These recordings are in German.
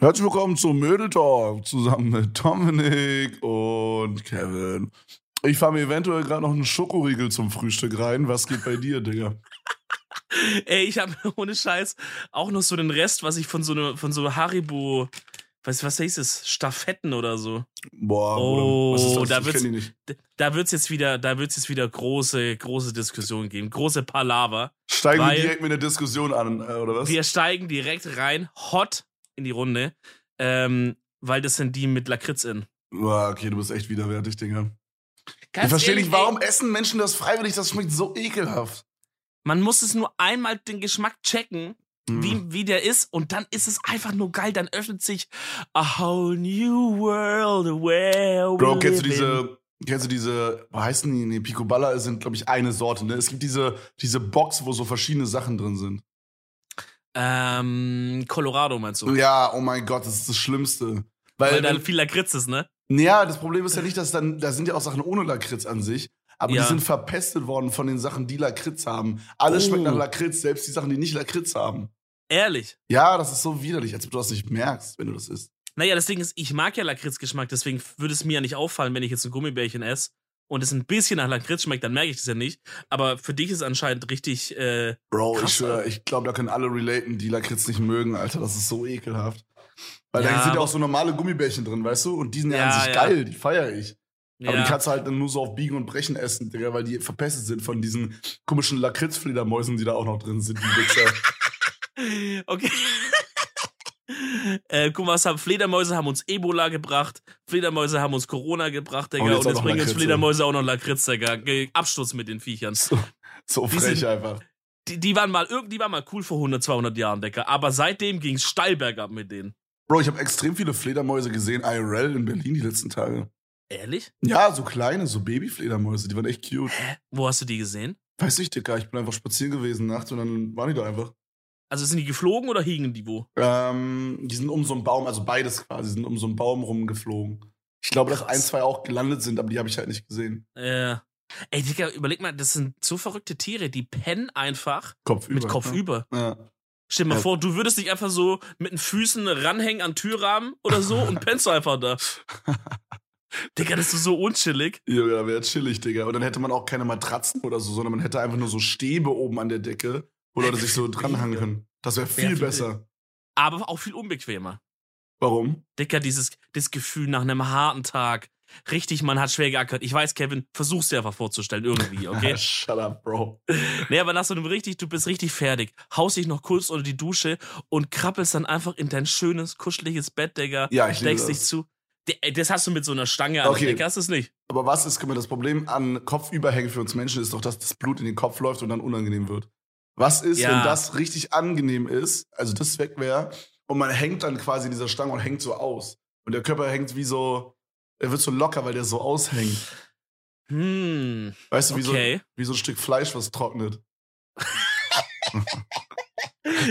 Herzlich willkommen zum Mödel Talk zusammen mit Dominik und Kevin. Ich fahre mir eventuell gerade noch einen Schokoriegel zum Frühstück rein. Was geht bei dir, Digga? Ey, ich habe ohne Scheiß auch noch so den Rest, was ich von so ne, von so Haribo, was was heißt es, Staffetten oder so. Boah, Oh, Bruder, was ist das? da ich wird's-. Da wird's jetzt wieder, da wird's jetzt wieder große große Diskussionen geben, große Palaver. Steigen wir direkt mit der Diskussion an, äh, oder was? Wir steigen direkt rein, hot in die Runde, ähm, weil das sind die mit Lakritz in. Boah, okay, du bist echt widerwärtig, Digga. Ganz ich verstehe nicht, warum essen Menschen das freiwillig? Das schmeckt so ekelhaft. Man muss es nur einmal den Geschmack checken, Hm. wie, wie der ist und dann ist es einfach nur geil. Dann öffnet sich a whole new world where we Bro, kennst du diese, kennst du diese, wo heißen die? Nee, Picoballa sind, glaube ich, eine Sorte, ne? Es gibt diese, diese Box, wo so verschiedene Sachen drin sind. Ähm, Colorado meinst du? Ja, oh mein Gott, das ist das Schlimmste. Weil, Weil da viel Lakritz ist, ne? ja, das Problem ist ja nicht, dass dann, da sind ja auch Sachen ohne Lakritz an sich, aber Ja. die sind verpestet worden von den Sachen, die Lakritz haben. Alles Oh. schmeckt nach Lakritz, selbst die Sachen, die nicht Lakritz haben. Ehrlich. Ja, das ist so widerlich, als ob du das nicht merkst, wenn du das isst. Naja, das Ding ist, ich mag ja Lakritzgeschmack, deswegen würde es mir ja nicht auffallen, wenn ich jetzt ein Gummibärchen esse und es ein bisschen nach Lakritz schmeckt, dann merke ich das ja nicht. Aber für dich ist es anscheinend richtig, äh, Bro, Krass, ich schwöre, ich glaube, da können alle relaten, die Lakritz nicht mögen, Alter. Das ist so ekelhaft. Weil Ja, da sind ja auch so normale Gummibärchen drin, weißt du? Und die sind ja, Ja, an sich ja. geil, die feiere ich. Aber die kannst du halt dann nur so auf Biegen und Brechen essen, Digga, weil die verpestet sind von diesen komischen Lakritzfledermäusen, die da auch noch drin sind, die Wichser. Okay. Äh, guck mal, was haben Fledermäuse haben uns Ebola gebracht, Fledermäuse haben uns Corona gebracht, Digga, Und und jetzt jetzt, auch noch bringen uns. Fledermäuse auch noch Lakritz, Digga. Absturz mit den Viechern. so, so frech sind- einfach. Die, die waren mal irgendwie waren mal cool vor 100, 200 Jahren, Digga. Aber seitdem ging's steil bergab mit denen. Bro, ich habe extrem viele Fledermäuse gesehen, IRL in Berlin die letzten Tage. Ehrlich? Ja, so kleine, so Babyfledermäuse, die waren echt cute. Wo hast du die gesehen? Weiß nicht, Digga, ich bin einfach spazieren gewesen nachts und dann waren die da einfach. Also sind die geflogen oder hingen die wo? Ähm, die sind um so einen Baum, also beides quasi, sind um so einen Baum rumgeflogen. Ich glaube, dass ein, zwei auch gelandet sind, aber die habe ich halt nicht gesehen. Äh. Ey, Digga, überleg mal, das sind so verrückte Tiere, die pennen einfach Kopf mit über, Kopf ne? über. Ja. Stell dir mal Ja. vor, du würdest dich einfach so mit den Füßen ranhängen an Türrahmen oder so und pennst einfach da. Digga, das ist so unchillig. Ja, ja wäre chillig, Digga. Und dann hätte man auch keine Matratzen oder so, sondern man hätte einfach nur so Stäbe oben an der Decke, wo Leute sich so dranhangen können. Das wäre viel viel- besser. Aber auch viel unbequemer. Warum? Digga, dieses das Gefühl nach einem harten Tag. Richtig, man hat schwer geackert. Ich weiß, Kevin, versuch's dir einfach vorzustellen, irgendwie, okay? Shut up, Bro. nee, aber nach so einem richtig, du bist richtig fertig. Haust dich noch kurz unter die Dusche und krabbelst dann einfach in dein schönes, kuscheliges Bett, Digga. Ja, ich Deckst dich zu. Das hast du mit so einer Stange an Okay. Decke, hast du es nicht? Aber was ist, guck mal, das Problem an Kopfüberhängen für uns Menschen ist doch, dass das Blut in den Kopf läuft und dann unangenehm wird. Was ist, Ja. wenn das richtig angenehm ist, also das weg wäre, und man hängt dann quasi in dieser Stange und hängt so aus. Und der Körper hängt wie so, er wird so locker, weil der so aushängt. Hm, Weißt du, wie, okay. so, wie so ein Stück Fleisch, was trocknet.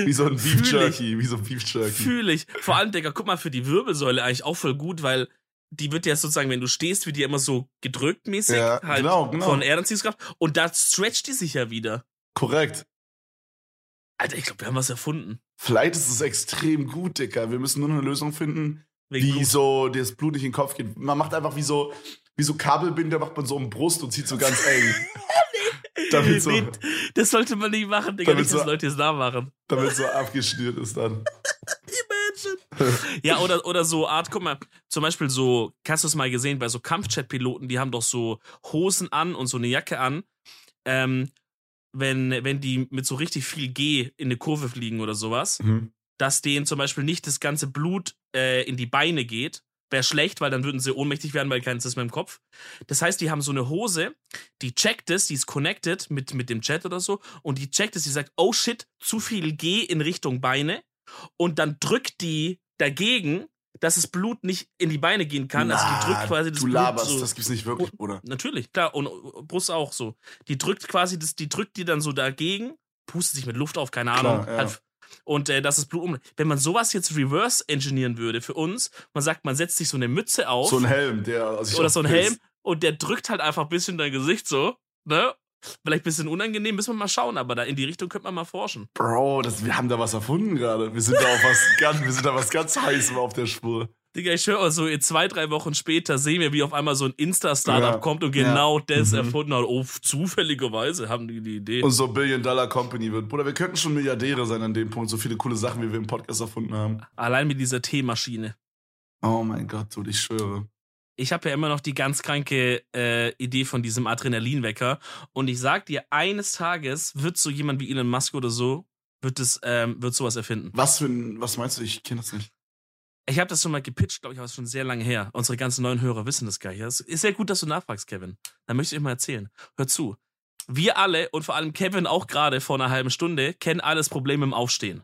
wie so ein Beef Fühl ich. Jerky, wie so ein Beef Jerky. Fühle ich. Vor allem, Digga, guck mal, für die Wirbelsäule eigentlich auch voll gut, weil die wird ja sozusagen, wenn du stehst, wird die immer so gedrückt mäßig. Ja, halt genau, genau. Von Erdanziehungskraft. Und da stretcht die sich ja wieder. Korrekt. Alter, ich glaube, wir haben was erfunden. Vielleicht ist es extrem gut, Dicker. Wir müssen nur eine Lösung finden, Wegen wie Blut. so das Blut nicht in den Kopf geht. Man macht einfach wie so, wie so Kabelbinder, macht man so um Brust und zieht so ganz eng. damit, so, Nee, das sollte man nicht machen, Digga. Nicht, dass so- Leute es nachmachen. damit so abgeschnürt ist dann. Imagine. ja, oder, oder so Art, guck mal, zum Beispiel so, hast du es mal gesehen, bei so Kampfjet-Piloten, die haben doch so Hosen an und so eine Jacke an. Ähm, wenn, wenn die mit so richtig viel G in eine Kurve fliegen oder sowas, Mhm. dass denen zum Beispiel nicht das ganze Blut äh, in die Beine geht. Wäre schlecht, weil dann würden sie ohnmächtig werden, weil keins ist mehr im Kopf. Das heißt, die haben so eine Hose, die checkt es, die ist connected mit, mit dem Chat oder so, und die checkt es, die sagt, oh shit, zu viel G in Richtung Beine. Und dann drückt die dagegen, dass das Blut nicht in die Beine gehen kann. also die drückt quasi das du Blut laberst, so. das gibt's nicht wirklich, Bruder. Natürlich, klar. Und äh, Brust auch so. Die drückt quasi, das, die drückt die dann so dagegen, pustet sich mit Luft auf, keine Klar, Ahnung. ja. Halt, und äh, das ist Blut um. Wenn man sowas jetzt reverse engineeren würde für uns, man sagt, man setzt sich so eine Mütze auf So ein Helm, der sich oder so ein. Helm und der drückt halt einfach ein bisschen dein Gesicht so, ne? Vielleicht ein bisschen unangenehm, müssen wir mal schauen, aber da in die Richtung könnte man mal forschen. Bro, das, wir haben da was erfunden gerade. Wir sind da auf was ganz, wir sind da was ganz Heißem auf der Spur. Digga, ich höre so, zwei, drei Wochen später sehen wir, wie auf einmal so ein Insta-Startup Ja. kommt und genau das Mhm. erfunden hat. Oh, zufälligerweise haben die die Idee. Und so Billion-Dollar-Company wird. Bruder, wir könnten schon Milliardäre sein an dem Punkt. So viele coole Sachen, wie wir im Podcast erfunden haben. Allein mit dieser Teemaschine. Oh mein Gott, du, ich schwöre. Ich habe ja immer noch die ganz kranke äh, Idee von diesem Adrenalinwecker. Und ich sag dir, eines Tages wird so jemand wie Elon Musk oder so, wird, es, ähm, wird sowas erfinden. Was für ein, was meinst du? Ich kenne das nicht. Ich habe das schon mal gepitcht, glaube ich, aber es ist schon sehr lange her. Unsere ganzen neuen Hörer wissen das gar nicht. Es ist sehr gut, dass du nachfragst, Kevin. Dann möchte ich mal erzählen. Hör zu. Wir alle und vor allem Kevin auch gerade vor einer halben Stunde kennen alles Problem im Aufstehen.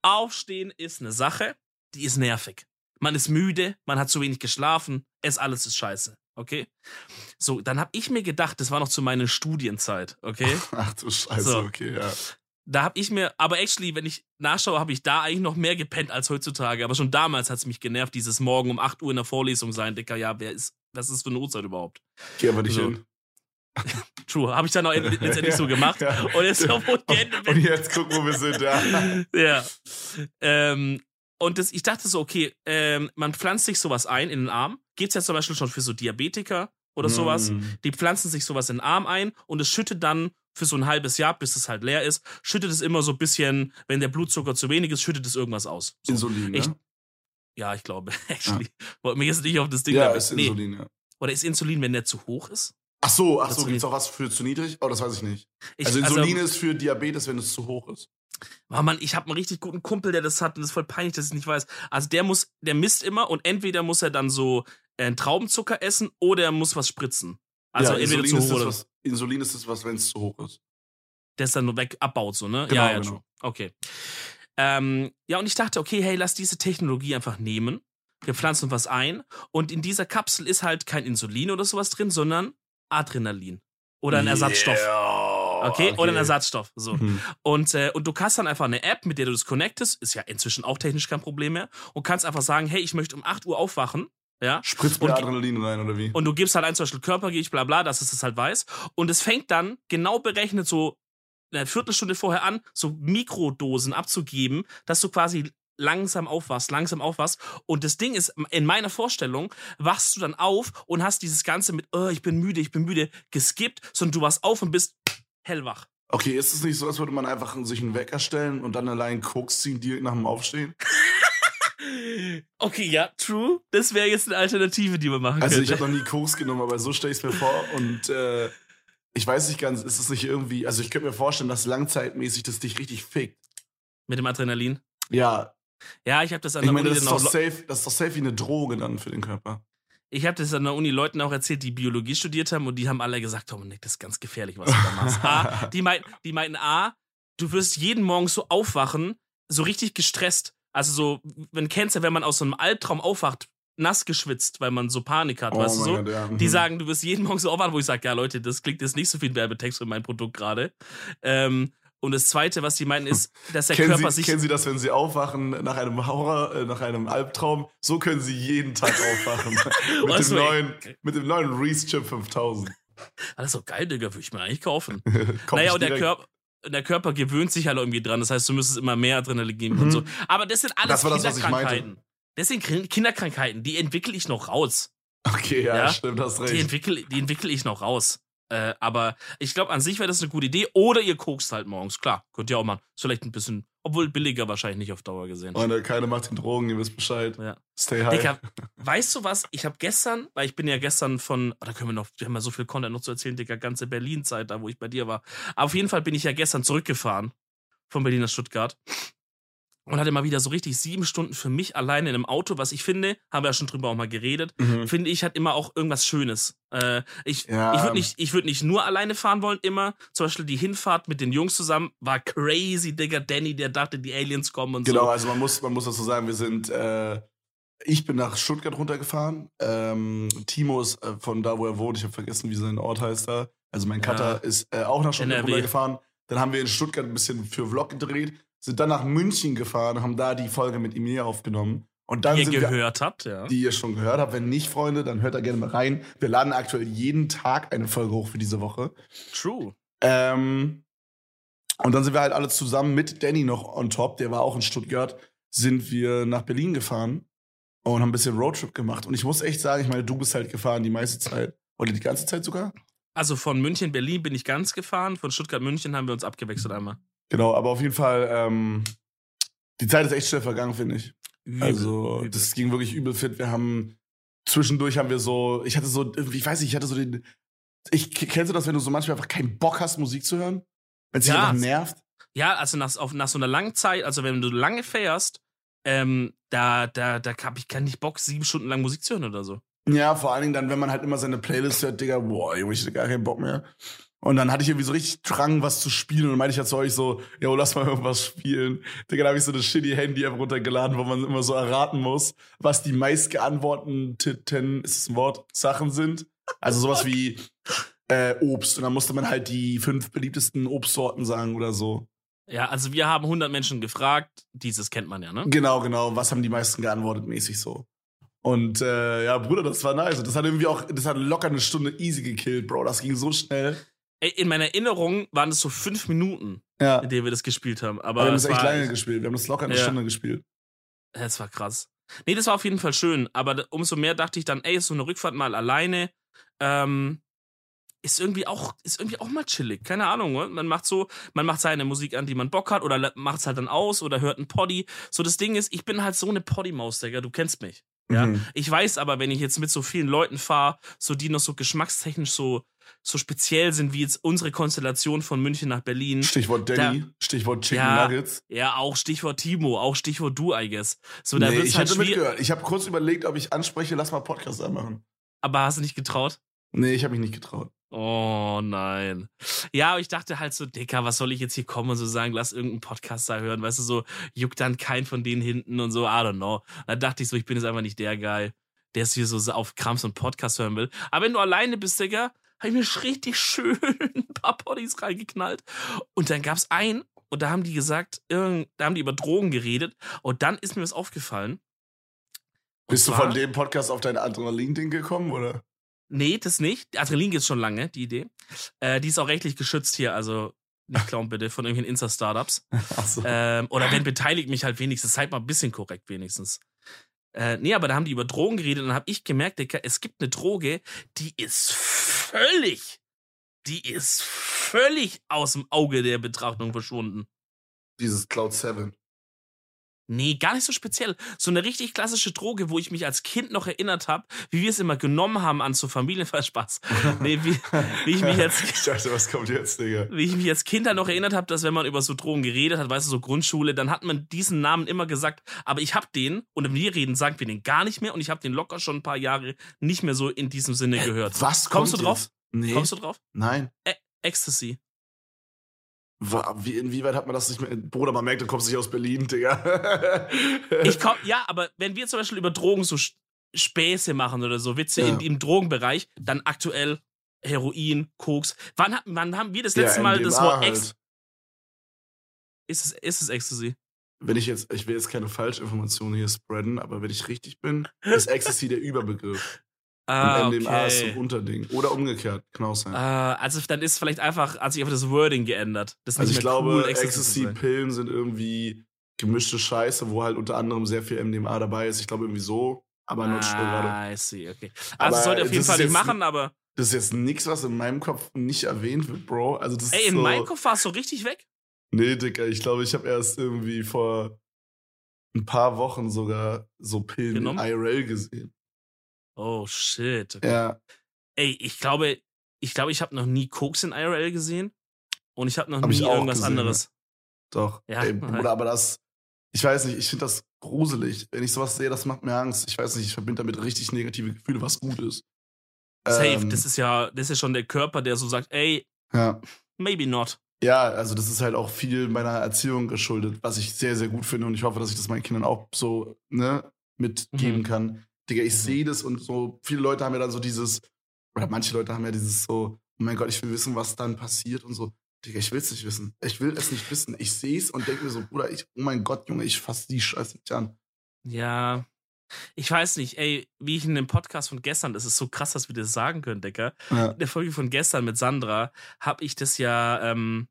Aufstehen ist eine Sache, die ist nervig. Man ist müde, man hat zu wenig geschlafen, es alles ist scheiße. Okay? So, dann habe ich mir gedacht, das war noch zu meiner Studienzeit, okay? Ach du Scheiße, So. okay, ja. Da habe ich mir, aber actually, wenn ich nachschaue, habe ich da eigentlich noch mehr gepennt als heutzutage. Aber schon damals hat es mich genervt, dieses Morgen um 8 Uhr in der Vorlesung sein. Dicker, ja, wer ist, was ist für eine Uhrzeit überhaupt? Geh aber nicht So. hin. True, habe ich dann auch letztendlich so gemacht. Ja. Und jetzt wo geendet Und jetzt gucken, wo wir sind, ja. ja. Ähm, und das, ich dachte so, okay, ähm, man pflanzt sich sowas ein in den Arm. Gibt's ja zum Beispiel schon für so Diabetiker oder sowas. Mm. Die pflanzen sich sowas in den Arm ein und es schüttet dann für so ein halbes Jahr, bis es halt leer ist, schüttet es immer so ein bisschen, wenn der Blutzucker zu wenig ist, schüttet es irgendwas aus. So. Insulin, Ich- ne? Ja, ich glaube, actually. Wollte mir jetzt nicht auf das Ding Ja, da- ist nee. Insulin, ja. Oder ist Insulin, wenn der zu hoch ist? Ach so, ach so, ist gibt's auch was für zu niedrig? Oh, das weiß ich nicht. Ich, also Insulin ist für Diabetes, wenn es zu hoch ist. Oh Mann, ich habe einen richtig guten Kumpel, der das hat und das ist voll peinlich, dass ich nicht weiß. Also der muss, der misst immer und entweder muss er dann so äh, Traubenzucker essen oder er muss was spritzen. Also ja, entweder Insulin zu ist hoch das, oder was, Insulin ist das, was, wenn es zu hoch ist. der ist dann nur weg abbaut, so, ne? Genau, ja, ja, genau. true. Okay. Ähm, ja, und ich dachte, okay, hey, lass diese Technologie einfach nehmen. Wir pflanzen was ein und in dieser Kapsel ist halt kein Insulin oder sowas drin, sondern Adrenalin. Oder ein Ersatzstoff. Yeah. Okay? Oder ein Ersatzstoff. So. Mhm. Und, äh, und du kannst dann einfach eine App, mit der du das connectest, ist ja inzwischen auch technisch kein Problem mehr, und kannst einfach sagen, hey, ich möchte um 8 Uhr aufwachen, ja, Spritzt mir Und- Adrenalin rein, oder wie? und du gibst halt ein, zum Beispiel Körpergewicht, bla bla, dass es das halt weiß. Und es fängt dann genau berechnet so eine Viertelstunde vorher an, so Mikrodosen abzugeben, dass du quasi langsam aufwachst, langsam aufwachst. Und das Ding ist, in meiner Vorstellung wachst du dann auf und hast dieses Ganze mit, oh, ich bin müde, ich bin müde, geskippt, sondern du wachst auf und bist hellwach. Okay, ist es nicht so, als würde man einfach sich einen Wecker stellen und dann allein Koks ziehen direkt nach dem Aufstehen? Okay, ja, true. Das wäre jetzt eine Alternative, die man machen Also ich könnte. habe noch nie Koks genommen, aber so stelle ich es mir vor. Und äh, ich weiß nicht ganz, ist es nicht irgendwie, also ich könnte mir vorstellen, dass langzeitmäßig das dich richtig fickt. Mit dem Adrenalin. Ja, Ja, ich habe das an ich der meine, Uni das ist, doch safe, das ist doch safe wie eine Droge dann für den Körper. ich habe das an der Uni Leuten auch erzählt, die Biologie studiert haben und die haben alle gesagt, Dominik, das ist ganz gefährlich, was du da machst. A, die, meinten, die meinten, A, du wirst jeden Morgen so aufwachen, so richtig gestresst. Also so, wenn kennst du, wenn man aus so einem Albtraum aufwacht, nass geschwitzt, weil man so Panik hat, weißt du so? Oh Gott, ja. Die Mhm. sagen, du wirst jeden Morgen so aufwachen, wo ich sage, ja Leute, das klingt jetzt nicht so viel Werbetext für mein Produkt gerade. Ähm, und das Zweite, was die meinen, ist, dass der kennen, Körper Sie, sich... kennen Sie das, wenn Sie aufwachen nach einem Horror, äh, nach einem Albtraum? So können Sie jeden Tag aufwachen. mit, dem neuen, mit dem neuen Reese Chip 5000. Das ist so geil, Digga, würde ich mir eigentlich kaufen. Naja, und der, Körper, der Körper gewöhnt sich halt irgendwie dran. Das heißt, du müsstest immer mehr Adrenalin geben und Mhm. so. Aber das sind alles Das war das, Kinderkrankheiten. Das sind Kin- Kinderkrankheiten, die entwickle ich noch raus. Okay, ja, Ja? stimmt, hast Die recht. entwickle die entwickle ich noch raus. Äh, aber ich glaube, an sich wäre das eine gute Idee. Oder ihr kokst halt morgens. Klar, könnt ihr auch machen. Ist vielleicht ein bisschen, obwohl billiger wahrscheinlich nicht auf Dauer gesehen. Und äh, keine macht den Drogen, ihr wisst Bescheid. Ja. Stay high. Digga, weißt du was? Ich habe gestern, weil ich bin ja gestern von, oh, da können wir noch, wir haben ja so viel Content noch zu erzählen, Digga, ganze Berlin-Zeit, da wo ich bei dir war. Aber auf jeden Fall bin ich ja gestern zurückgefahren von Berlin nach Stuttgart und hatte mal wieder so richtig sieben Stunden für mich alleine in einem Auto, was ich finde, haben wir ja schon drüber auch mal geredet, Mhm. finde ich, hat immer auch irgendwas Schönes. Äh, ich Ja. ich würde nicht, ich würd nicht nur alleine fahren wollen, immer. Zum Beispiel die Hinfahrt mit den Jungs zusammen war crazy, Digga. Danny, der dachte, die Aliens kommen und Genau, so. also man muss, man muss dazu sagen, wir sind, äh, ich bin nach Stuttgart runtergefahren. Ähm, Timo ist äh, von da, wo er wohnt, ich habe vergessen, wie sein Ort heißt da. Also mein Cutter Ja. ist äh, auch nach Stuttgart NRW. runtergefahren. Dann haben wir in Stuttgart ein bisschen für Vlog gedreht, sind dann nach München gefahren, haben da die Folge mit Emir aufgenommen. Und dann Wie ihr sind wir gehört habt, ja. die ihr schon gehört habt. Wenn nicht, Freunde, dann hört da gerne mal rein. Wir laden aktuell jeden Tag eine Folge hoch für diese Woche. True. Ähm, und dann sind wir halt alle zusammen mit Danny noch on top, der war auch in Stuttgart, sind wir nach Berlin gefahren und haben ein bisschen Roadtrip gemacht. Und ich muss echt sagen, ich meine, du bist halt gefahren die meiste Zeit. Oder die ganze Zeit sogar? Also von München, Berlin bin ich ganz gefahren, von Stuttgart, München haben wir uns abgewechselt einmal. Genau, aber auf jeden Fall, ähm, die Zeit ist echt schnell vergangen, finde ich. Übel, Also, übel. das ging wirklich übel fit. Wir haben zwischendurch haben wir so, ich hatte so, ich weiß nicht, ich hatte so den. Ich kennst du das, wenn du so manchmal einfach keinen Bock hast, Musik zu hören? Wenn es dich Ja. einfach nervt? Ja, also nach, auf, nach so einer langen Zeit, also wenn du lange fährst, ähm, da, da, da hab ich kann nicht Bock, sieben Stunden lang Musik zu hören oder so. Ja, vor allen Dingen dann, wenn man halt immer seine Playlist hört, Digga, boah, Junge, ich hatte gar keinen Bock mehr. Und dann hatte ich irgendwie so richtig Drang, was zu spielen. Und dann meinte ich ja zu euch so, jo, lass mal irgendwas spielen. Digga, da habe ich so eine shitty Handy-App runtergeladen, wo man immer so erraten muss, was die meist geantworteten, ist das ein Wort, Sachen sind. Also sowas wie äh, Obst. Und dann musste man halt die fünf beliebtesten Obstsorten sagen oder so. Ja, also wir haben 100 Menschen gefragt, dieses kennt man ja, ne? Genau, genau. Was haben die meisten geantwortet, mäßig so. Und äh, ja, Bruder, das war nice. Und das hat irgendwie auch, das hat locker eine Stunde easy gekillt, Bro. Das ging so schnell. In meiner Erinnerung waren es so fünf Minuten, Ja. in denen wir das gespielt haben. Aber Aber wir haben es das echt lange gespielt. Wir haben das locker eine Ja. Stunde gespielt. Das war krass. Nee, das war auf jeden Fall schön. Aber umso mehr dachte ich dann, ey, so eine Rückfahrt mal alleine, ähm, ist irgendwie auch, ist irgendwie auch mal chillig. Keine Ahnung, oder? man macht so, man macht seine Musik an, die man Bock hat, oder macht es halt dann aus oder hört einen Poddy. So, das Ding ist, ich bin halt so eine Poddy-Maus, Digga, du kennst mich. Ja. Mhm. Ich weiß aber, wenn ich jetzt mit so vielen Leuten fahre, so die noch so geschmackstechnisch so, so speziell sind, wie jetzt unsere Konstellation von München nach Berlin. Stichwort Danny, Stichwort Chicken Ja. Nuggets. Ja, auch Stichwort Timo, auch Stichwort du, I guess. So, da nee, wird's ich halt hätte mitgehört. Ich habe kurz überlegt, ob ich anspreche, lass mal Podcast anmachen. Aber hast du nicht getraut? Nee, ich habe mich nicht getraut. Oh nein. Ja, aber ich dachte halt so, Dicker, was soll ich jetzt hier kommen und so sagen, lass irgendeinen Podcast da hören, weißt du, so juckt dann kein von denen hinten und so, I don't know. Da dachte ich so, ich bin jetzt einfach nicht der Guy, der es hier so auf Krams und Podcast hören will. Aber wenn du alleine bist, Digga, habe ich mir richtig schön ein paar Poddies reingeknallt. Und dann gab's einen, und da haben die gesagt, da haben die über Drogen geredet, und dann ist mir was aufgefallen. Und Bist du zwar- von dem Podcast auf dein Adrenalin-Ding gekommen, oder? Nee, das nicht. Adrenalin gibt's schon lange, die Idee. Äh, die ist auch rechtlich geschützt hier, also nicht klauen bitte von irgendwelchen Insta-Startups. Achso. Ähm, oder wenn beteiligt mich halt wenigstens, seid mal ein bisschen korrekt wenigstens. Äh, nee, aber da haben die über Drogen geredet und dann habe ich gemerkt, Digga, es gibt eine Droge, die ist völlig, die ist völlig aus dem Auge der Betrachtung verschwunden. Dieses Cloud 7. Nee, gar nicht so speziell. So eine richtig klassische Droge, wo ich mich als Kind noch erinnert habe, wie wir es immer genommen haben an so Familienverspaß. Nee, wie, wie ich mich jetzt Ich dachte, was kommt jetzt, Digga? wie ich mich als Kind dann noch erinnert habe, dass wenn man über so Drogen geredet hat, weißt du, so Grundschule, dann hat man diesen Namen immer gesagt, aber ich hab den, und wenn wir reden, sagen wir den gar nicht mehr und ich habe den locker schon ein paar Jahre nicht mehr so in diesem Sinne gehört. Was Kommst kommt du drauf? Jetzt? Nee. Kommst du drauf? Nein. Ecstasy. Wie, inwieweit hat man das nicht mehr? Bruder, man merkt, du kommst nicht aus Berlin, Digga. Ich komm, ja, aber wenn wir zum Beispiel über Drogen so Späße machen oder so Witze Ja. in, im Drogenbereich, dann aktuell Heroin, Koks. Wann, hat- wann haben wir das Ja, letzte Mal das Wort halt. Ex ist es, ist es Ecstasy? Wenn ich jetzt, ich will jetzt keine Falschinformationen hier spreaden, aber wenn ich richtig bin, ist Ecstasy der Überbegriff. Ah, und MDMA ist so ein okay. Unterding. Oder umgekehrt, kann auch sein. Äh, also dann ist vielleicht einfach, hat sich einfach das Wording geändert. Das also ich glaube, cool. Ecstasy-Pillen sind irgendwie gemischte Scheiße, wo halt unter anderem sehr viel MDMA dabei ist. Ich glaube irgendwie so, aber not sure gerade. Ah, I see, okay. Also Aber sollte auf jeden Fall nicht machen, aber Das ist jetzt nichts, was in meinem Kopf nicht erwähnt wird, Bro. Also das ey, in so, meinem Kopf war es so richtig weg. Nee, Digga, ich glaube, ich habe erst irgendwie vor ein paar Wochen sogar so Pillen Genommen? in IRL gesehen. Oh shit. Okay. Ja. Ey, ich glaube, ich glaube, ich habe noch nie Koks in IRL gesehen und ich habe noch Hab nie irgendwas gesehen, anderes. Doch. Ja. Ey, Bruder, aber das, ich weiß nicht, ich finde das gruselig. Wenn ich sowas sehe, das macht mir Angst. Ich weiß nicht, ich verbinde damit richtig negative Gefühle, was gut ist. Safe, Ähm, das ist ja, das ist schon der Körper, der so sagt, ey, ja. maybe not. ja, also das ist halt auch viel meiner Erziehung geschuldet, was ich sehr, sehr gut finde und ich hoffe, dass ich das meinen Kindern auch so ne, mitgeben Mhm. kann. Digga, ich Mhm. sehe das und so, viele Leute haben ja dann so dieses, oder manche Leute haben ja dieses so, oh mein Gott, ich will wissen, was dann passiert und so. Digga, ich will es nicht wissen. Ich will es nicht wissen. Ich sehe es und denke mir so, Bruder, ich, oh mein Gott, Junge, ich fasse die Scheiße nicht an. Ja. Ich weiß nicht, ey, wie ich in dem Podcast von gestern, das ist so krass, dass wir das sagen können, Decker. Ja. In der Folge von gestern mit Sandra habe ich das ja, ähm,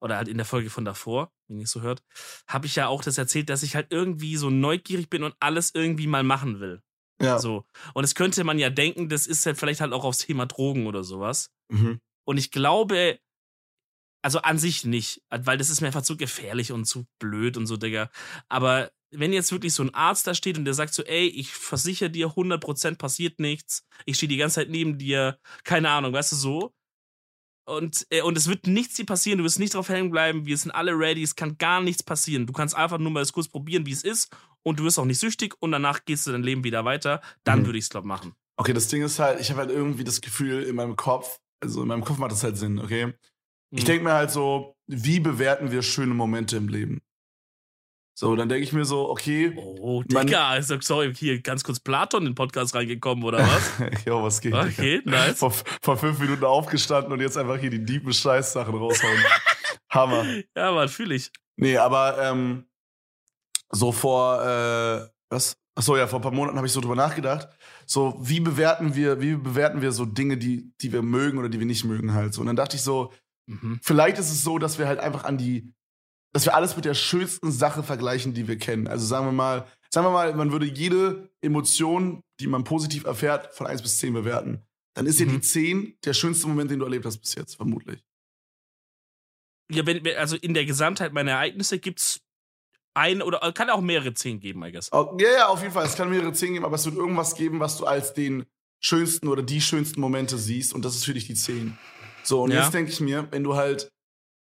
oder halt in der Folge von davor, wenn ihr so hört, habe ich ja auch das erzählt, dass ich halt irgendwie so neugierig bin und alles irgendwie mal machen will. Ja. So. Und es könnte man ja denken, das ist halt vielleicht halt auch aufs Thema Drogen oder sowas. Mhm. Und ich glaube, also an sich nicht, weil das ist mir einfach zu gefährlich und zu blöd und so, Digga. Aber wenn jetzt wirklich so ein Arzt da steht und der sagt so, ey, ich versichere dir, 100% passiert nichts, ich stehe die ganze Zeit neben dir, keine Ahnung, weißt du, so. Und, äh, und es wird nichts dir passieren, du wirst nicht drauf hängen bleiben, wir sind alle ready, es kann gar nichts passieren. Du kannst einfach nur mal das kurz probieren, wie es ist und du wirst auch nicht süchtig und danach gehst du dein Leben wieder weiter. Dann Mhm. würde ich es, glaube machen. Okay, das Ding ist halt, ich habe halt irgendwie das Gefühl in meinem Kopf, also in meinem Kopf macht das halt Sinn, okay? Ich Mhm. denke mir halt so, wie bewerten wir schöne Momente im Leben? So, dann denke ich mir so, okay, Oh, Digga, also, sorry, hier ganz kurz Platon in den Podcast reingekommen, oder was? jo, was geht? Digga? Okay, nice. Vor, vor fünf Minuten aufgestanden und jetzt einfach hier die diepen Scheißsachen raushauen. Hammer. Ja, Mann, fühle ich. Nee, aber ähm, so vor, äh, was? Achso, ja, vor ein paar Monaten habe ich so drüber nachgedacht. So, wie bewerten wir, wie bewerten wir so Dinge, die, die wir mögen oder die wir nicht mögen halt so. Und dann dachte ich so, Mhm. vielleicht ist es so, dass wir halt einfach an die, dass wir alles mit der schönsten Sache vergleichen, die wir kennen. Also sagen wir mal, sagen wir mal, man würde jede Emotion, die man positiv erfährt, von 1 bis 10 bewerten. Dann ist ja Mhm. die 10 der schönste Moment, den du erlebt hast bis jetzt, vermutlich. Ja, wenn, also in der Gesamtheit meiner Ereignisse gibt's ein oder kann auch mehrere zehn geben, I guess. Oh, Ja, ja, auf jeden Fall. Es kann mehrere 10 geben, aber es wird irgendwas geben, was du als den schönsten oder die schönsten Momente siehst und das ist für dich die 10. So, und Ja. jetzt denke ich mir, wenn du halt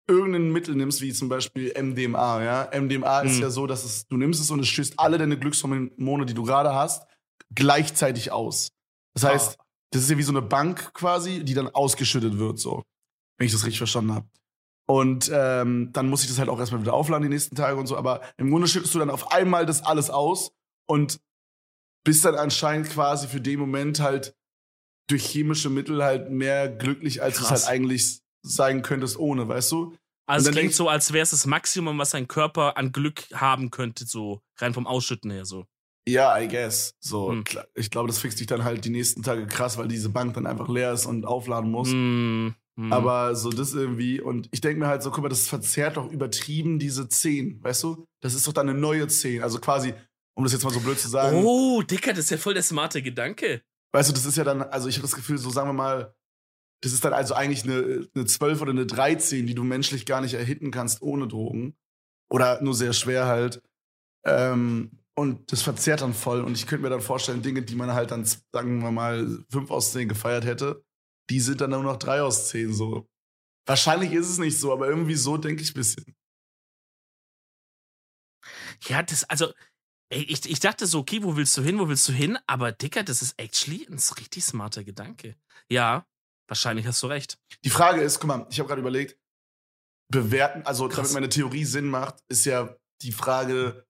irgendein Mittel nimmst, wie zum Beispiel MDMA, ja. MDMA ist Mhm. ja so, dass es, du nimmst es und es stößt alle deine Glückshormone, die du gerade hast, gleichzeitig aus. Das heißt, Ah. das ist ja wie so eine Bank quasi, die dann ausgeschüttet wird, so. Wenn ich das richtig verstanden habe. Und ähm, dann muss ich das halt auch erstmal wieder aufladen die nächsten Tage und so. Aber im Grunde schüttest du dann auf einmal das alles aus und bist dann anscheinend quasi für den Moment halt durch chemische Mittel halt mehr glücklich, als du es Krass. halt eigentlich sein könntest ohne, weißt du? Also es klingt so, als wäre es das Maximum, was dein Körper an Glück haben könnte, so rein vom Ausschütten her so. Ja, I guess. So, Hm. ich glaube, das fixt dich dann halt die nächsten Tage krass, weil diese Bank dann einfach leer ist und aufladen muss. Mm, mm. Aber so das irgendwie. Und ich denke mir halt so, guck mal, das verzerrt doch übertrieben diese 10, weißt du? Das ist doch dann eine neue 10. Also quasi, um das jetzt mal so blöd zu sagen. Oh, Dicker, das ist ja voll der smarte Gedanke. Weißt du, das ist ja dann, also ich habe das Gefühl, so sagen wir mal, das ist dann also eigentlich eine, eine 12 oder eine 13, die du menschlich gar nicht erhitten kannst ohne Drogen. Oder nur sehr schwer halt. Ähm, und das verzerrt dann voll. Und ich könnte mir dann vorstellen, Dinge, die man halt dann, sagen wir mal, 5 aus 10 gefeiert hätte, die sind dann nur noch 3 aus 10 so. Wahrscheinlich ist es nicht so, aber irgendwie so denke ich ein bisschen. Ja, das, also, ich, ich dachte so, okay, wo willst du hin, wo willst du hin? Aber Dicker, das ist actually ein richtig smarter Gedanke. Ja, wahrscheinlich hast du recht. Die Frage ist, guck mal, ich habe gerade überlegt, bewerten, also Krass. damit meine Theorie Sinn macht, ist ja die Frage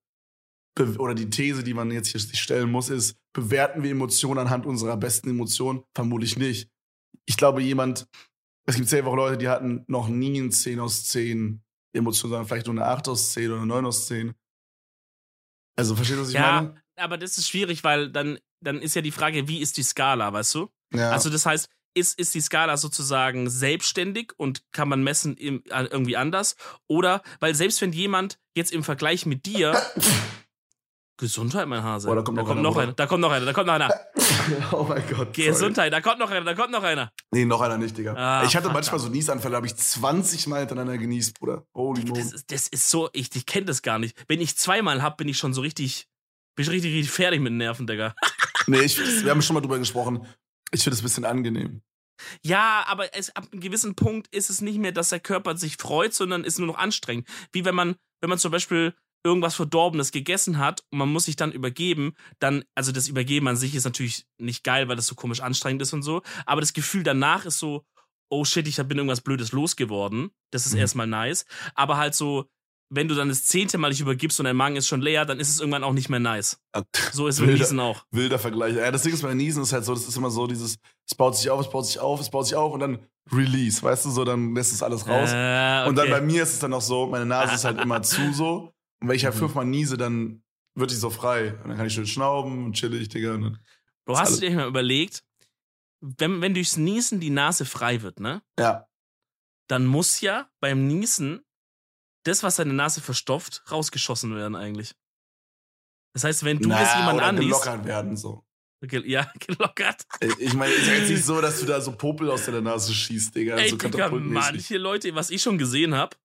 oder die These, die man jetzt hier sich stellen muss, ist, bewerten wir Emotionen anhand unserer besten Emotionen? Vermutlich nicht. Ich glaube, jemand, es gibt selber auch Leute, die hatten noch nie ein 10 aus 10 Emotionen, sondern vielleicht nur eine 8 aus 10 oder eine 9 aus 10. Also, verstehst du, was ich Ja, meine? aber das ist schwierig, weil dann, dann ist ja die Frage, wie ist die Skala, weißt du? Ja. Also das heißt, ist, ist die Skala sozusagen selbstständig und kann man messen im, äh, irgendwie anders? Oder, weil selbst wenn jemand jetzt im Vergleich mit dir. Gesundheit, mein Hase. Boah, da kommt noch einer, noch einer. Da kommt noch einer. Da kommt noch einer. oh mein Gott. sorry. Gesundheit. Da kommt noch einer. Da kommt noch einer. Nee, noch einer nicht, Digga. Ah, ich hatte manchmal so Niesanfälle, habe ich 20 Mal hintereinander genießt, Bruder. Holy moly. Das ist, das ist so, ich, ich kenne das gar nicht. Wenn ich zweimal hab, bin ich schon so richtig, bin ich richtig, richtig fertig mit den Nerven, Digga. Nee, ich, wir haben schon mal drüber gesprochen. Ich finde es ein bisschen angenehm. Ja, aber es, ab einem gewissen Punkt ist es nicht mehr, dass der Körper sich freut, sondern ist nur noch anstrengend. Wie wenn man, wenn man zum Beispiel irgendwas Verdorbenes gegessen hat und man muss sich dann übergeben, dann, also das Übergeben an sich ist natürlich nicht geil, weil das so komisch anstrengend ist und so, aber das Gefühl danach ist so, oh shit, ich bin irgendwas Blödes losgeworden. Das ist Mhm. erstmal nice. Aber halt so, wenn du dann das zehnte Mal dich übergibst und dein Magen ist schon leer, dann ist es irgendwann auch nicht mehr nice. So ist es mit Niesen auch. Wilder Vergleich. Ja, das Ding ist bei Niesen ist halt so, das ist immer so dieses, es baut sich auf, es baut sich auf, es baut sich auf und dann Release, weißt du, so, dann lässt es alles raus. Äh, Und dann okay. bei mir ist es dann auch so, meine Nase ist halt immer zu so. Und wenn ich halt Mhm. fünfmal niese, dann wird die so frei. Und dann kann ich schön schnauben und chillig, Digga. Und Du hast alles- dir mal überlegt, wenn, wenn durchs Niesen die Nase frei wird, ne? ja. Dann muss ja beim Niesen das, was deine Nase verstopft, rausgeschossen werden eigentlich. Das heißt, wenn du das Naja, jemand oder anliest, gelockert werden, so. ja, gelockert. Ich meine, ist ja jetzt nicht so, dass du da so Popel aus deiner Nase schießt, Digga. Ey, so Digga, manche Leute, was ich schon gesehen habe,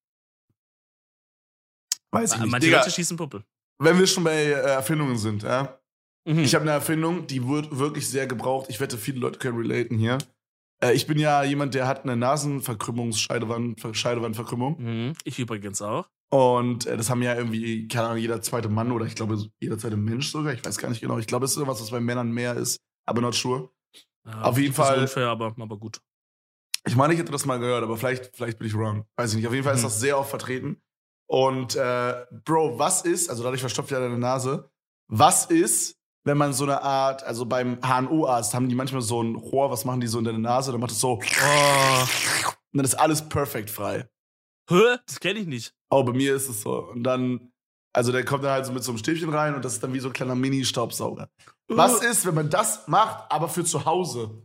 Weiß ich nicht. manche Digga, Leute schießen Puppel. wenn wir schon bei äh, Erfindungen sind, ja. Mhm. Ich habe eine Erfindung, die wird wirklich sehr gebraucht. Ich wette, viele Leute können relaten hier. Äh, ich bin ja jemand, der hat eine Nasenverkrümmungsscheidewand, Scheidewandverkrümmung. Mhm. Ich übrigens auch. Und äh, das haben ja irgendwie, keine Ahnung, jeder zweite Mann oder ich glaube, jeder zweite Mensch sogar. Ich weiß gar nicht genau. Ich glaube, es ist irgendwas, was bei Männern mehr ist, aber not sure. Ja, Auf jeden Fall- unfair, aber, aber gut. Ich meine, ich hätte das mal gehört, aber vielleicht, vielleicht bin ich wrong. Weiß ich nicht. Auf jeden Fall ist Mhm. das sehr oft vertreten. Und äh, Bro, was ist, also dadurch verstopft ja deine Nase, was ist, wenn man so eine Art, also beim HNO-Arzt haben die manchmal so ein Rohr, was machen die so in deine Nase, dann macht es so und Oh. dann ist alles perfekt frei. Hä? Das kenne ich nicht. Oh, bei mir ist es so. Und dann, also der kommt dann halt so mit so einem Stäbchen rein und das ist dann wie so ein kleiner Mini-Staubsauger. Was ist, wenn man das macht, aber für zu Hause?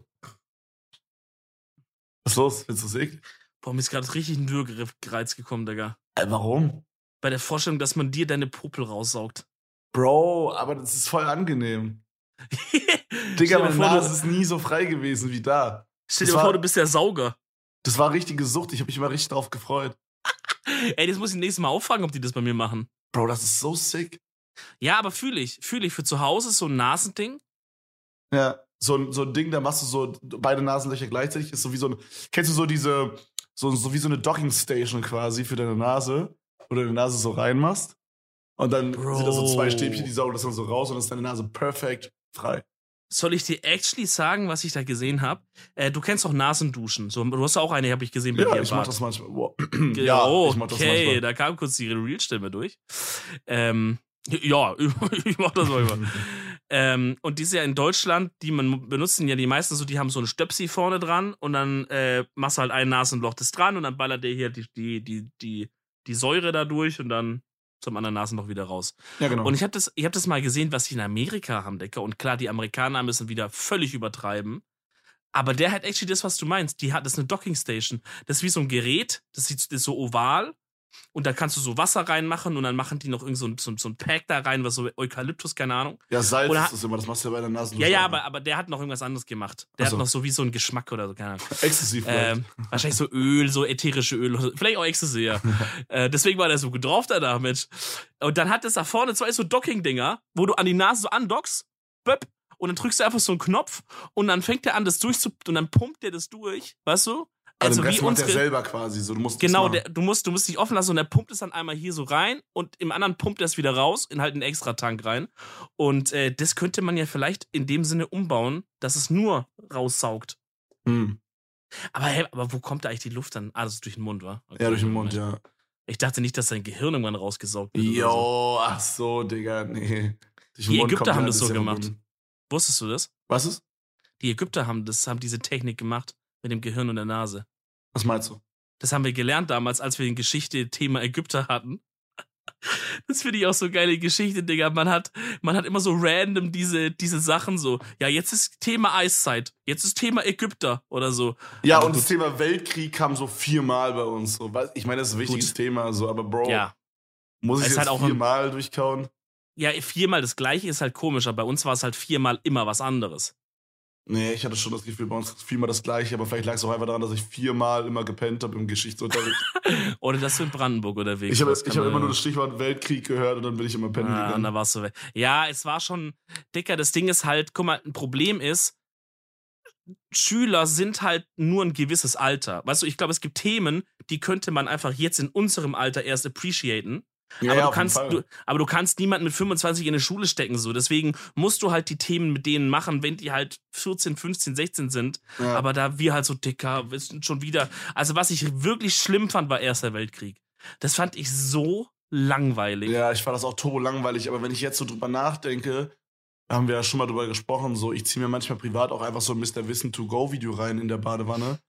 Was ist los? Findest du es eklig? Boah, mir ist gerade richtig ein Würgereiz gekommen, Digga. Äh, warum? Bei der Vorstellung, dass man dir deine Popel raussaugt. Bro, aber das ist voll angenehm. Digga, meine vor, Nase ist nie so frei gewesen wie da. stell dir mal vor, du bist der Sauger. Das war richtige Sucht. Ich habe mich immer richtig drauf gefreut. Ey, das muss ich nächstes Mal auffragen, ob die das bei mir machen. Bro, das ist so sick. Ja, aber fühle ich. Fühle ich. Für zu Hause ist so ein Nasending. Ja, so, ein- so ein Ding, da machst du so beide Nasenlöcher gleichzeitig. Ist so wie so ein. Kennst du so diese. So, so wie so eine Docking Station quasi für deine Nase, wo du deine Nase so reinmachst. Und dann Bro. sind da so zwei Stäbchen, die saugen das dann so raus und dann ist deine Nase perfekt frei. Soll ich dir actually sagen, was ich da gesehen habe? Äh, du kennst doch Nasenduschen. So, du hast auch eine, habe ich gesehen bei dir Ja, im ich mach das manchmal. Wow. Ja, oh, ich mach das okay, manchmal. da kam kurz die Real-Stimme durch. Ähm, ja, ich mach das manchmal. ähm, und diese ja in Deutschland, die man benutzen ja die meisten so, die haben so ein Stöpsi vorne dran und dann äh, machst du halt ein Nasenloch das dran und dann ballert der hier die, die, die, die, die Säure da durch und dann zum anderen Nasenloch wieder raus. Ja, genau. Und ich habe das, ich hab das mal gesehen, was sie in Amerika haben, Decker. Und klar, die Amerikaner müssen wieder völlig übertreiben. Aber der hat actually das, was du meinst. Die hat das ist eine Docking Station. Das ist wie so ein Gerät, das sieht das ist so oval. Und da kannst du so Wasser reinmachen und dann machen die noch irgend so ein, so, so ein Pack da rein, was so Eukalyptus, keine Ahnung. ja, Salz oder- ist das immer, das machst du ja bei der Nase. Ja, ja, aber, aber der hat noch irgendwas anderes gemacht. Der so. hat noch so wie so einen Geschmack oder so, keine Ahnung. Exzessiv. Ähm, wahrscheinlich so Öl, so ätherische Öl, vielleicht auch Ecstasy, ja. äh, deswegen war der so gut drauf danach, Mensch. Und dann hat es da vorne zwei so Docking-Dinger, wo du an die Nase so andockst, böp, und dann drückst du einfach so einen Knopf und dann fängt der an, das durchzu, und dann pumpt der das durch, weißt du? Also Also Rest wie macht der unsere, selber quasi so. Du musst genau, der, du musst, du musst dich offen lassen und der pumpt es dann einmal hier so rein und im anderen pumpt er es wieder raus in halt einen extra Tank rein. Und äh, das könnte man ja vielleicht in dem Sinne umbauen, dass es nur raussaugt. Hm. Aber, hä, aber wo kommt da eigentlich die Luft dann? Ah, das ist durch den Mund, wa? Okay, Ja, durch den Mund, ja. Ich dachte nicht, dass dein Gehirn irgendwann rausgesaugt wird. oder so. Jo, ach so, Digga, nee. Durch den Die Ägypter haben ja das so gemacht. Wusstest du das? Was ist? Die Ägypter haben das, haben diese Technik gemacht mit dem Gehirn und der Nase. Was meinst du? Das haben wir gelernt damals, als wir in Geschichte Thema Ägypter hatten. Das finde ich auch so geile Geschichte, Digga. Man hat, man hat immer so random diese, diese Sachen so. Ja, jetzt ist Thema Eiszeit. Jetzt ist Thema Ägypter oder so. Ja, Aber und gut. das Thema Weltkrieg kam so viermal bei uns. So. Ich meine, das ist ein wichtiges Gut. Thema, so, aber Bro, Ja. muss ich Es jetzt hat auch ein- viermal durchkauen? Ja, viermal das gleiche ist halt komisch, aber bei uns war es halt viermal immer was anderes. Nee, ich hatte schon das Gefühl, bei uns ist viermal das gleiche, aber vielleicht lag es auch einfach daran, dass ich viermal immer gepennt habe im Geschichtsunterricht. Oder dass du in Brandenburg unterwegs ich habe hab immer nur das Stichwort Weltkrieg gehört und dann bin ich immer pennen Ah, gegangen. da warst du weg. Ja, es war schon, Dicker, das Ding ist halt, guck mal, ein Problem ist, Schüler sind halt nur ein gewisses Alter. Weißt du, ich glaube, es gibt Themen, die könnte man einfach jetzt in unserem Alter erst appreciaten. Ja, aber, ja, du kannst, du, aber du kannst niemanden mit 25 in eine Schule stecken, so. Deswegen musst du halt die Themen mit denen machen, wenn die halt 14, 15, 16 sind. ja. Aber da wir halt so dicker, wir sind schon wieder. Also, was ich wirklich schlimm fand, war Erster Weltkrieg. Das fand ich so langweilig. Ja, ich fand das auch turbo langweilig, aber wenn ich jetzt so drüber nachdenke, haben wir ja schon mal drüber gesprochen, so ich ziehe mir manchmal privat auch einfach so ein Mr. Wissen to go Video rein in der Badewanne.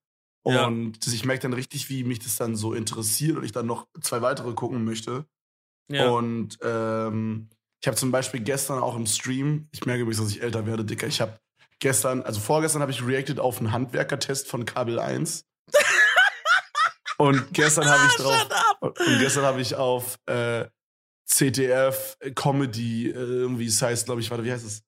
Ja. Und das- ich merke dann richtig, wie mich das dann so interessiert und ich dann noch zwei weitere gucken möchte. Ja. Und ähm, Ich habe zum Beispiel gestern auch im Stream, ich merke übrigens, dass ich älter werde, Dicker, ich habe gestern, also vorgestern habe ich reacted auf einen Handwerkertest von Kabel 1. und gestern habe ich drauf, und gestern habe ich auf äh, CTF Comedy, äh, irgendwie, es heißt, glaube ich, warte, wie heißt es?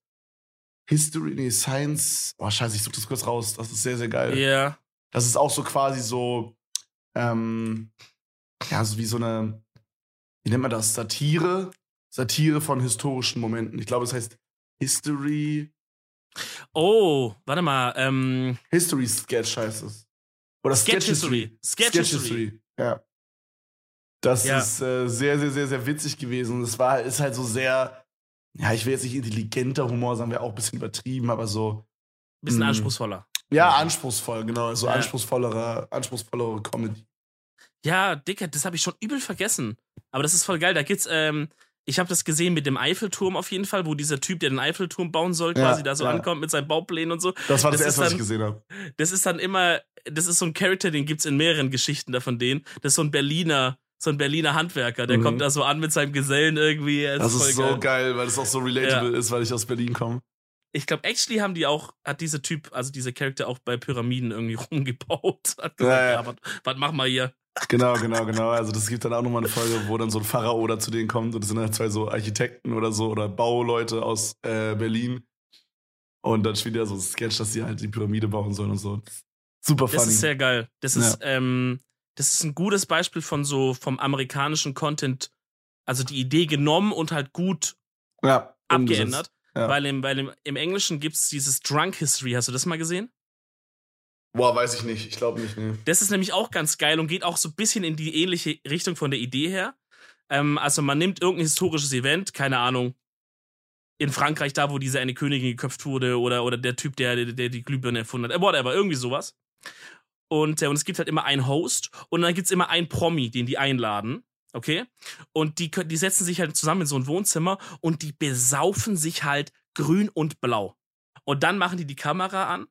History, nee, Science. Oh, scheiße, ich suche das kurz raus. Das ist sehr, sehr geil. Ja. Yeah. Das ist auch so quasi so, ähm, ja, so wie so eine, wie nennt man das? Satire? Satire von historischen Momenten. Ich glaube, es heißt History. Oh, warte mal. Ähm, History Sketch heißt es. Oder Sketch, Sketch History. Sketch, Sketch History. History. Ja. Das ja. ist äh, sehr, sehr, sehr, sehr witzig gewesen. Es war, ist halt so sehr, ja, ich will jetzt nicht intelligenter Humor sagen, wäre auch ein bisschen übertrieben, aber so. Bisschen mh, hm. anspruchsvoller. Ja, anspruchsvoll, genau. So ja. anspruchsvollere, anspruchsvollere Comedy. Ja, Dicker, das habe ich schon übel vergessen. Aber das ist voll geil. Da gibt's, ähm, ich habe das gesehen mit dem Eiffelturm auf jeden Fall, wo dieser Typ, der den Eiffelturm bauen soll, ja, quasi da so ja. ankommt mit seinen Bauplänen und so. Das war das, das erste, dann, was ich gesehen habe. Das ist dann immer, das ist so ein Charakter, den gibt's in mehreren Geschichten davon denen. Das ist so ein Berliner, so ein Berliner Handwerker, der mhm. kommt da so an mit seinem Gesellen irgendwie. Das, das ist, ist so geil. geil. weil es auch so relatable ja. ist, weil ich aus Berlin komme. Ich glaube, actually haben die auch, hat dieser Typ, also dieser Charakter auch bei Pyramiden irgendwie rumgebaut. Hat gesagt, ja, ja. was, was machen wir hier? Genau, genau, genau. Also das gibt dann auch nochmal eine Folge, wo dann so ein Pharao da zu denen kommt und das sind dann zwei so Architekten oder so oder Bauleute aus äh, Berlin. Und dann spielt er so ein Sketch, dass sie halt die Pyramide bauen sollen und so. Super funny. Das ist sehr geil. Das ist, ja. ähm, das ist ein gutes Beispiel von so vom amerikanischen Content, also die Idee genommen und halt gut ja, abgeändert. Ja. Weil, im, weil im, im Englischen gibt es dieses Drunk History. Hast du das mal gesehen? Boah, weiß ich nicht. Ich glaube nicht. Nee. Das ist nämlich auch ganz geil und geht auch so ein bisschen in die ähnliche Richtung von der Idee her. Ähm, also man nimmt irgendein historisches Event, keine Ahnung, in Frankreich da, wo diese eine Königin geköpft wurde oder, oder der Typ, der, der, der die Glühbirne erfunden hat, äh, whatever, irgendwie sowas. Und, äh, und es gibt halt immer einen Host und dann gibt es immer einen Promi, den die einladen. Okay? Und die, die setzen sich halt zusammen in so ein Wohnzimmer und die besaufen sich halt grün und blau. Und dann machen die die Kamera an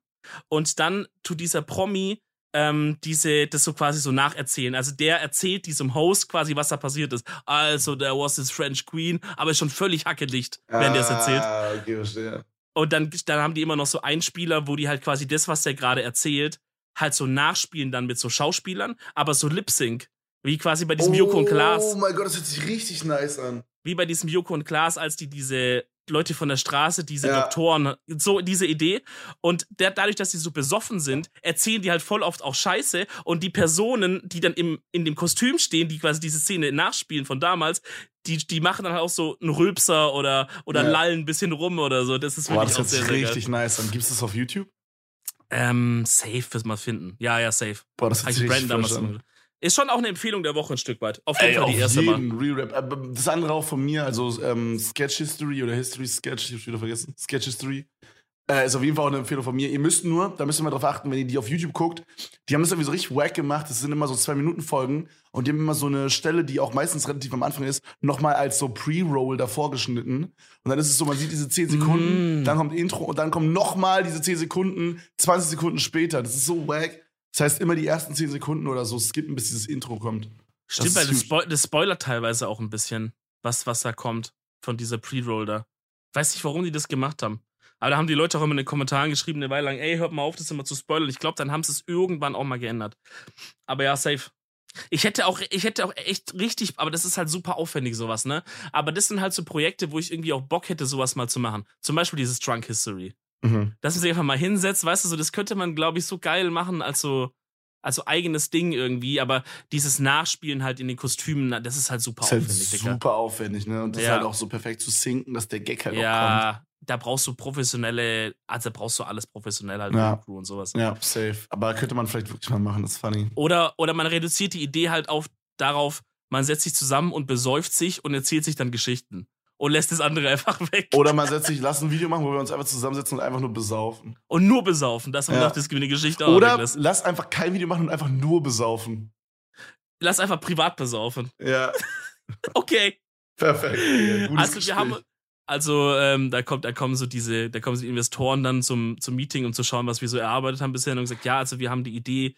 und dann tut dieser Promi ähm, diese, das so quasi so nacherzählen. Also der erzählt diesem Host quasi, was da passiert ist. Also, there was this French Queen, aber ist schon völlig hackedicht, wenn der es erzählt. Ah, okay, verstehe. Und dann, dann haben die immer noch so Einspieler, wo die halt quasi das, was der gerade erzählt, halt so nachspielen dann mit so Schauspielern, aber so Lip Sync. Wie quasi bei diesem oh, Joko und Klaas. Oh mein Gott, das hört sich richtig nice an. Wie bei diesem Joko und Klaas, als die diese Leute von der Straße, diese ja. Doktoren, so diese Idee. Und der, dadurch, dass sie so besoffen sind, erzählen die halt voll oft auch Scheiße. Und die Personen, die dann im, in dem Kostüm stehen, die quasi diese Szene nachspielen von damals, die, die machen dann halt auch so einen Rülpser oder, oder ja. lallen ein bisschen rum oder so. Das ist wirklich Boah, das auch sehr, sehr richtig geil. nice. Und gibt's das auf YouTube? Ähm, safe wirst mal finden. Ja, ja, safe. Boah, das ist richtig damals Ist schon auch eine Empfehlung der Woche ein Stück weit. Auf jeden Ey, Fall die erste jeden. Re-Rap. Das andere auch von mir, also ähm, Sketch History oder History Sketch, ich hab's wieder vergessen. Sketch History. Äh, ist auf jeden Fall auch eine Empfehlung von mir. Ihr müsst nur, da müsst ihr mal drauf achten, wenn ihr die auf YouTube guckt, die haben das irgendwie so richtig wack gemacht. Das sind immer so zwei Minuten Folgen und die haben immer so eine Stelle, die auch meistens relativ am Anfang ist, nochmal als so Pre-Roll davor geschnitten. Und dann ist es so, man sieht diese 10 Sekunden, mm. dann kommt Intro und dann kommen nochmal diese 10 Sekunden, 20 Sekunden später. Das ist so wack. Das heißt, immer die ersten 10 Sekunden oder so skippen, bis dieses Intro kommt. Stimmt, weil das, Spo das spoilert teilweise auch ein bisschen, was, was da kommt von dieser Pre-Roll da. Weiß nicht, warum die das gemacht haben. Aber da haben die Leute auch immer in den Kommentaren geschrieben, eine Weile lang, ey, hört mal auf, das immer zu spoilern. Ich glaube, dann haben sie es irgendwann auch mal geändert. Aber ja, safe. Ich hätte auch, ich hätte auch echt richtig, aber das ist halt super aufwendig, sowas, ne? Aber das sind halt so Projekte, wo ich irgendwie auch Bock hätte, sowas mal zu machen. Zum Beispiel dieses Drunk History. Mhm. Dass man sich einfach mal hinsetzt, weißt du, so, das könnte man, glaube ich, so geil machen als so, also eigenes Ding irgendwie, aber dieses Nachspielen halt in den Kostümen, das ist halt super das ist aufwendig. Halt super aufwendig, ne? Und das ja. ist halt auch so perfekt zu sinken, dass der Gag halt ja, auch kommt. Da brauchst du professionelle, also brauchst du alles professionell halt ja. Crew und sowas. Ja, safe. Aber könnte man vielleicht wirklich mal machen, das ist funny. Oder, oder man reduziert die Idee halt auf darauf, man setzt sich zusammen und besäuft sich und erzählt sich dann Geschichten und lässt das andere einfach weg. Oder man setzt sich, lass ein Video machen, wo wir uns einfach zusammensetzen und einfach nur besaufen. Und nur besaufen, das ja. das eine Geschichte auch Oder lass einfach kein Video machen und einfach nur besaufen. Lass einfach privat besaufen. Ja. okay. Perfekt. Ja, also Gespräch. wir haben also ähm, da kommt, da kommen so diese, da kommen so die Investoren dann zum, zum Meeting, um zu schauen, was wir so erarbeitet haben bisher und gesagt, ja, also wir haben die Idee,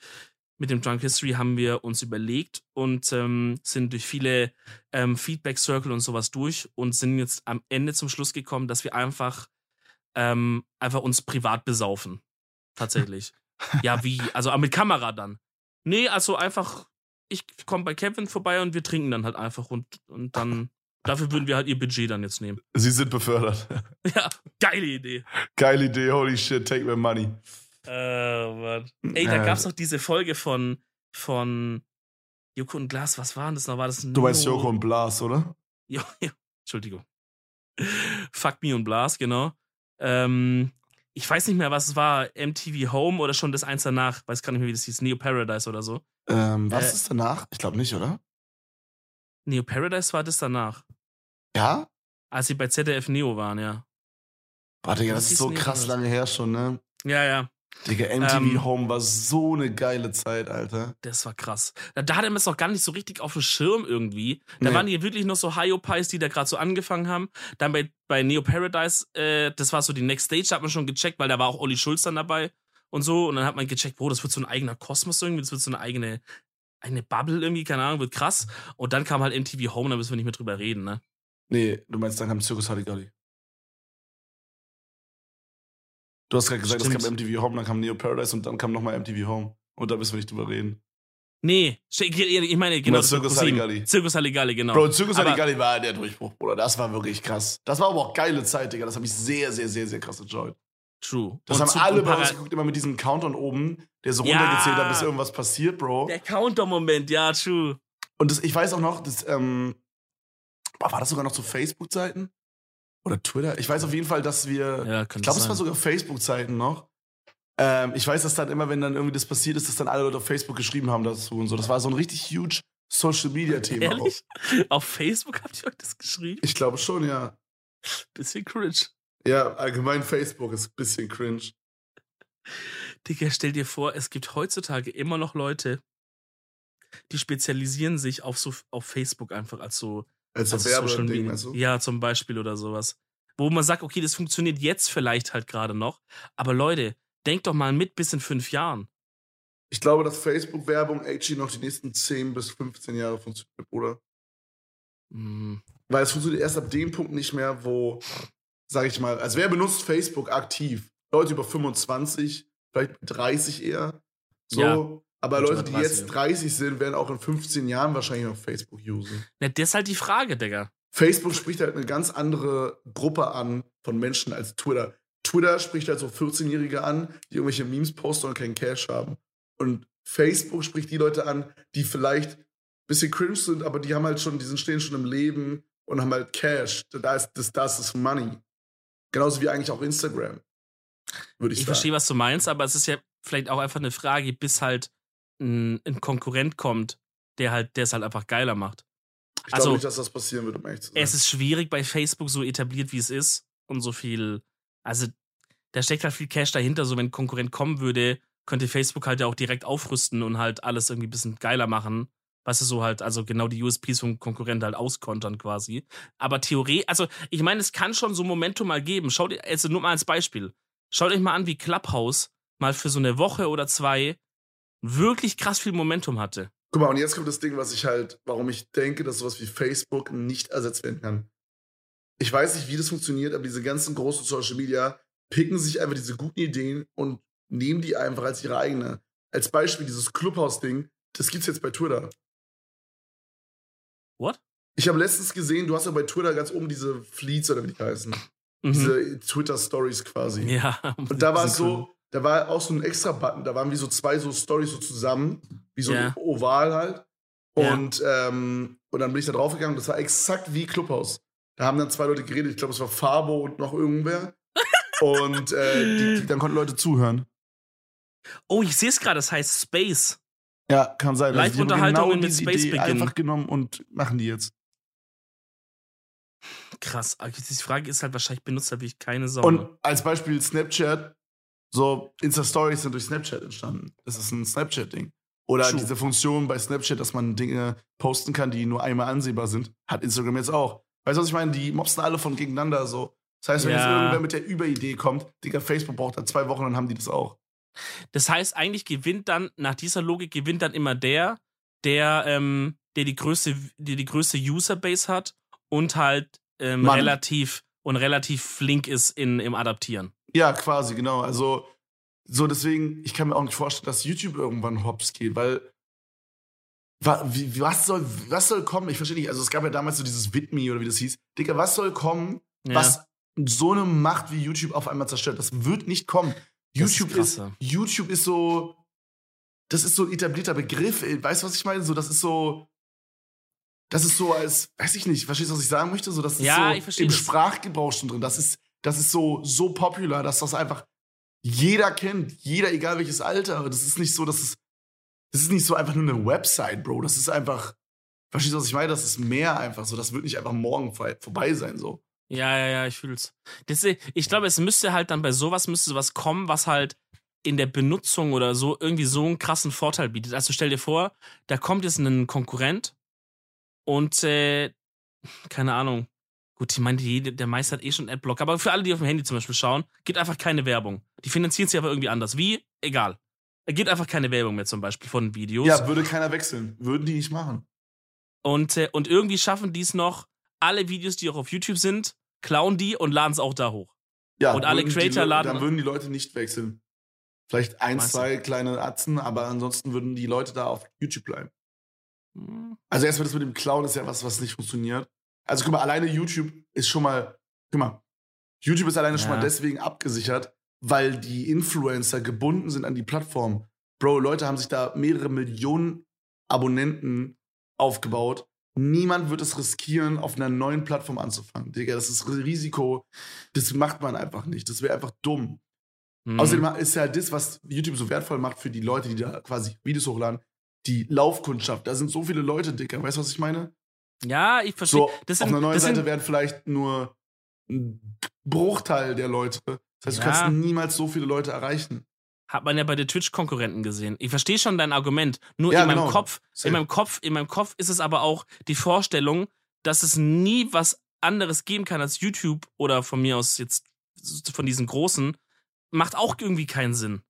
mit dem Drunk History haben wir uns überlegt und ähm, sind durch viele ähm, Feedback Circle und sowas durch und sind jetzt am Ende zum Schluss gekommen, dass wir einfach ähm, einfach uns privat besaufen. Tatsächlich. ja, wie? Also mit Kamera dann. Nee, also einfach, ich komme bei Kevin vorbei und wir trinken dann halt einfach und, und dann, dafür würden wir halt ihr Budget dann jetzt nehmen. Sie sind befördert. Ja, geile Idee. Geile Idee, holy shit, take my money. Oh, Mann. Ey, da Äh. gab's noch diese Folge von, von Joko und Glas, was war denn das noch? War das Du meinst Neo- Joko und Blas, oder? Ja, ja. Entschuldigung. Fuck Me und Blas, genau. Ähm, ich weiß nicht mehr, was es war. MTV Home oder schon das eins danach. Weiß gar nicht mehr, wie das hieß. Neo Paradise oder so. Ähm, was Äh. ist danach? Ich glaube nicht, oder? Neo Paradise war das danach. Ja? Als sie bei ZDF Neo waren, ja. Warte, ja, das ist so krass das? lange her schon, ne? Ja, ja. Digga, MTV Ähm. Home war so eine geile Zeit, Alter. Das war krass. Da, da hatte man es auch gar nicht so richtig auf dem Schirm irgendwie. Da Nee. waren die wirklich noch so Hyopies, die da gerade so angefangen haben. Dann bei, bei Neo Paradise, äh, das war so die Next Stage, da hat man schon gecheckt, weil da war auch Olli Schulz dann dabei und so. Und dann hat man gecheckt, boah, das wird so ein eigener Kosmos irgendwie, das wird so eine eigene, eine Bubble irgendwie, keine Ahnung, wird krass. Und dann kam halt MTV Home, da müssen wir nicht mehr drüber reden, ne? Nee, du meinst, dann kam Circus Halligalli. Du hast gerade gesagt, es kam MTV Home, dann kam Neo Paradise und dann kam nochmal MTV Home. Und da müssen wir nicht drüber reden. Nee, ich meine, genau. ProSieben. Halligalli? Circus Halligalli, genau. Bro, Circus Aber- Halligalli war der Durchbruch, Bruder. Das war wirklich krass. Das war aber auch geile Zeit, Digga. Das habe ich sehr, sehr, sehr, sehr krass enjoyed. True. Das Und haben alle bei uns geguckt, immer mit diesem Countdown oben, der so Ja. runtergezählt hat, bis irgendwas passiert, Bro. Der Countdown-Moment, ja, true. Und das, ich weiß auch noch, das, ähm, war das sogar noch zu Facebook-Zeiten? Oder Twitter? Ich weiß auf jeden Fall, dass wir, Ja, ich glaube, es war sogar Facebook-Zeiten noch. Ähm, ich weiß, dass dann immer, wenn dann irgendwie das passiert ist, dass dann alle Leute auf Facebook geschrieben haben dazu und so. Das war so ein richtig huge Social-Media-Thema. auch. Ehrlich? Auf Facebook habt ihr euch das geschrieben? Ich glaube schon, ja. Bisschen cringe. Ja, allgemein Facebook ist ein bisschen cringe. Digga, stell dir vor, es gibt heutzutage immer noch Leute, die spezialisieren sich auf so auf Facebook einfach als so Als so als Social Werbeding, Media. du? Ja, zum Beispiel oder sowas. Wo man sagt, okay, das funktioniert jetzt vielleicht halt gerade noch. Aber Leute, denkt doch mal mit bis in fünf Jahren. Ich glaube, dass Facebook-Werbung actually noch die nächsten 10 bis 15 Jahre funktioniert, Bruder. Hm, Weil es funktioniert erst ab dem Punkt nicht mehr, wo, sag ich mal, also wer benutzt Facebook aktiv? Leute über 25, vielleicht 30 eher. So. Ja. Aber Leute die jetzt 30. 30 sind, werden auch in 15 Jahren wahrscheinlich noch Facebook usen. Na, das ist halt die Frage, Digga. Facebook spricht halt eine ganz andere Gruppe an von Menschen als Twitter. Twitter spricht halt so 14-Jährige an, die irgendwelche Memes posten und keinen Cash haben. Und Facebook spricht die Leute an, die vielleicht ein bisschen cringe sind, aber die haben halt schon, die sind stehen schon im Leben und haben halt Cash. Da ist das, das ist Money. Genauso wie eigentlich auch Instagram. Würde ich, Ich sagen. verstehe, was du meinst, aber es ist ja vielleicht auch einfach eine Frage, bis halt ein, ein Konkurrent kommt, der halt, der es halt einfach geiler macht. Ich also- glaube nicht, dass das passieren wird, um ehrlich zu sein. Es ist schwierig bei Facebook so etabliert, wie es ist und so viel, also da steckt halt viel Cash dahinter, so wenn ein Konkurrent kommen würde, könnte Facebook halt ja auch direkt aufrüsten und halt alles irgendwie ein bisschen geiler machen. Weißt du, so halt, also genau die USPs vom Konkurrent halt auskontern quasi. Aber Theorie, also ich meine, es kann schon so Momentum mal geben. Schaut, also nur mal als Beispiel. Schaut euch mal an, wie Clubhouse mal für so eine Woche oder zwei wirklich krass viel Momentum hatte. Guck mal, und jetzt kommt das Ding, was ich halt, warum ich denke, dass sowas wie Facebook nicht ersetzt werden kann. Ich weiß nicht, wie das funktioniert, aber diese ganzen großen Social Media picken sich einfach diese guten Ideen und nehmen die einfach als ihre eigene. Als Beispiel dieses Clubhouse-Ding, das gibt's jetzt bei Twitter. What? Ich habe letztens gesehen, du hast ja bei Twitter ganz oben diese Fleets oder wie die heißen. Mhm. Diese Twitter-Stories quasi. Ja. Und da war es so, da war auch so ein extra Button, da waren wie so zwei so Stories so zusammen, wie so Ja. ein Oval halt. Und, ähm, und dann bin ich da draufgegangen, das war exakt wie Clubhouse. Da haben dann zwei Leute geredet, ich glaube, es war Fabo und noch irgendwer. und äh, die, die, dann konnten Leute zuhören. Oh, ich sehe es gerade, das heißt Space. Ja, kann sein. Also Live-Unterhaltungen mit diese Space Idee beginnen. einfach genommen und machen die jetzt. Krass. Die Frage ist halt wahrscheinlich benutzt halt wirklich keine Sau. Und als Beispiel Snapchat, so Insta-Stories sind durch Snapchat entstanden. Das ist ein Snapchat-Ding. Oder True. diese Funktion bei Snapchat, dass man Dinge posten kann, die nur einmal ansehbar sind, hat Instagram jetzt auch. Weißt du, was ich meine? Die mobsten alle von gegeneinander so. Das heißt, wenn Ja. jetzt irgendwer mit der Überidee kommt, Digga, Facebook braucht da zwei Wochen, dann haben die das auch. Das heißt, eigentlich gewinnt dann, nach dieser Logik gewinnt dann immer der, der, ähm, der die größte, der die größte Userbase hat und halt ähm, relativ und relativ flink ist in, im Adaptieren. Ja, quasi, genau. Also, so deswegen, ich kann mir auch nicht vorstellen, dass YouTube irgendwann hops geht, weil was, soll, was soll kommen? Ich verstehe nicht. Also, es gab ja damals so dieses Bitme oder wie das hieß. Digga, was soll kommen, Ja. was so eine Macht wie YouTube auf einmal zerstört? Das wird nicht kommen. Ist YouTube ist, ja. YouTube ist so, das ist so ein etablierter Begriff. Weißt du, was ich meine? So, das ist so, das ist so als, weiß ich nicht, verstehst du, was ich sagen möchte? So, das ist Ja, so im das. Sprachgebrauch schon drin. Das ist, das ist so, so popular, dass das einfach jeder kennt. Jeder, egal welches Alter. Das ist nicht so, dass es, das ist nicht so einfach nur eine Website, Bro. Das ist einfach, verstehst du, was ich meine? Das ist mehr einfach so. Das wird nicht einfach morgen vor- vorbei sein, so. Ja, ja, ja, ich fühl's. Das, ich glaube, es müsste halt dann bei sowas müsste sowas kommen, was halt in der Benutzung oder so irgendwie so einen krassen Vorteil bietet. Also stell dir vor, da kommt jetzt ein Konkurrent und äh, keine Ahnung. Gut, ich meine, der meiste hat eh schon Adblock, aber für alle, die auf dem Handy zum Beispiel schauen, geht einfach keine Werbung. Die finanzieren sich aber irgendwie anders. Wie? Egal. Da geht einfach keine Werbung mehr zum Beispiel von Videos. Ja, würde keiner wechseln. Würden die nicht machen. Und, äh, und irgendwie schaffen die es noch, alle Videos, die auch auf YouTube sind, klauen die und laden es auch da hoch. Ja, Und alle die Creator Le- laden- Dann würden die Leute nicht wechseln. Vielleicht ein, Meinst du? zwei kleine Atzen, aber ansonsten würden die Leute da auf YouTube bleiben. Hm. Also erstmal das mit dem Clown ist ja was, was nicht funktioniert. Also guck mal, alleine YouTube ist schon mal, guck mal, YouTube ist alleine schon Ja. mal deswegen abgesichert, weil die Influencer gebunden sind an die Plattform. Bro, Leute haben sich da mehrere Millionen Abonnenten aufgebaut. Niemand wird es riskieren, auf einer neuen Plattform anzufangen. Digga, das ist Risiko. Das macht man einfach nicht. Das wäre einfach dumm. Hm. Außerdem ist ja das, was YouTube so wertvoll macht für die Leute, die da quasi Videos hochladen, die Laufkundschaft. Da sind so viele Leute, Dicker. Weißt du, was ich meine? Ja, ich verstehe. So, das auf sind, einer neuen Seite sind, werden vielleicht nur ein Bruchteil der Leute. Das heißt, du Ja. kannst niemals so viele Leute erreichen. hat man ja bei den Twitch-Konkurrenten gesehen. Ich verstehe schon dein Argument. Nur Ja, in meinem genau. Kopf, Safe. in meinem Kopf, in meinem Kopf ist es aber auch die Vorstellung, dass es nie was anderes geben kann als YouTube oder von mir aus jetzt von diesen großen, macht auch irgendwie keinen Sinn.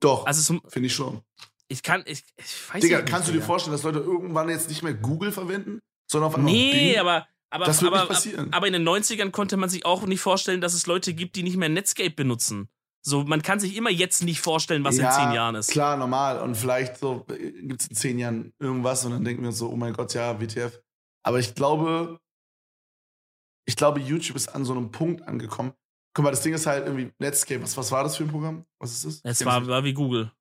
Doch, Also finde ich schon. ich kann, ich, ich weiß Digga, nicht. kannst du dir Digga. vorstellen, dass Leute irgendwann jetzt nicht mehr Google verwenden, sondern auf einmal Nee, Bing? aber, aber, Das wird aber, nicht passieren. aber in den 90ern konnte man sich auch nicht vorstellen, dass es Leute gibt, die nicht mehr Netscape benutzen. So, man kann sich immer jetzt nicht vorstellen, was ja, in zehn Jahren ist. Klar, normal. Und vielleicht so gibt es in zehn Jahren irgendwas und dann denken wir so, oh mein Gott, ja, WTF. Aber ich glaube, ich glaube, YouTube ist an so einem Punkt angekommen. Guck mal, das Ding ist halt irgendwie Netscape. Was, was war das für ein Programm? Was ist das? Es war, war wie Google.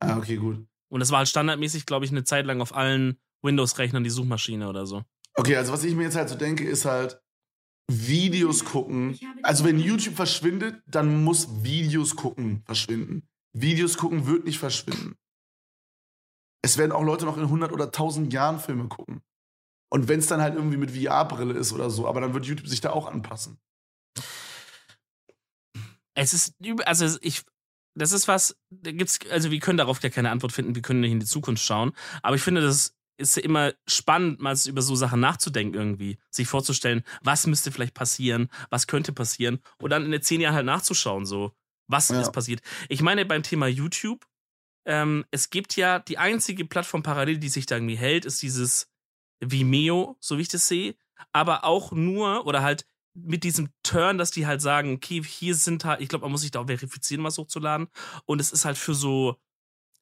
Ah, okay, gut. Und es war halt standardmäßig, glaube ich, eine Zeit lang auf allen Windows-Rechnern die Suchmaschine oder so. Okay, also was ich mir jetzt halt so denke, ist halt Videos gucken. Also wenn YouTube verschwindet, dann muss Videos gucken verschwinden. Videos gucken wird nicht verschwinden. Es werden auch Leute noch in 100 oder 1000 Jahren Filme gucken. Und wenn es dann halt irgendwie mit VR-Brille ist oder so, aber dann wird YouTube sich da auch anpassen. Es ist, also ich, das ist was, da gibt's, also wir können darauf ja keine Antwort finden, wir können nicht in die Zukunft schauen. Aber ich finde, das ist immer spannend, mal über so Sachen nachzudenken irgendwie. Sich vorzustellen, was müsste vielleicht passieren, was könnte passieren und dann in den zehn Jahren halt nachzuschauen, so, was Ja. ist passiert. Ich meine, beim Thema YouTube, ähm, es gibt ja die einzige Plattform parallel, die sich da irgendwie hält, ist dieses Vimeo, so wie ich das sehe. Aber auch nur, oder halt mit diesem Turn, dass die halt sagen, okay, hier sind halt, ich glaube, man muss sich da auch verifizieren, was hochzuladen. Und es ist halt für so,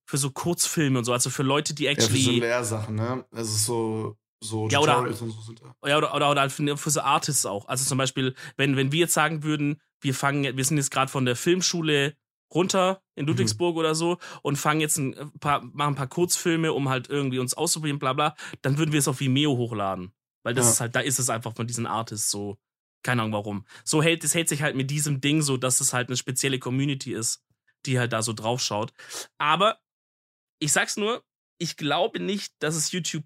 für so Kurzfilme und so, also für Leute, die Ja, für so actually, Lehrsachen, ne? Das ist so, so Ja, oder- und so sind da. ja, oder, oder, oder halt für, für so Artists auch. Also zum Beispiel, wenn, wenn wir jetzt sagen würden, wir fangen, wir sind jetzt gerade von der Filmschule runter Mhm. in Ludwigsburg oder so und fangen jetzt ein paar, machen ein paar Kurzfilme, um halt irgendwie uns auszuprobieren, bla bla, dann würden wir es auf Vimeo hochladen. Weil das Ja. ist halt, da ist es einfach von diesen Artists so, keine Ahnung warum. So hält, es hält sich halt mit diesem Ding so, dass es halt eine spezielle Community ist, die halt da so drauf schaut. Aber ich sag's nur, ich glaube nicht, dass es YouTube,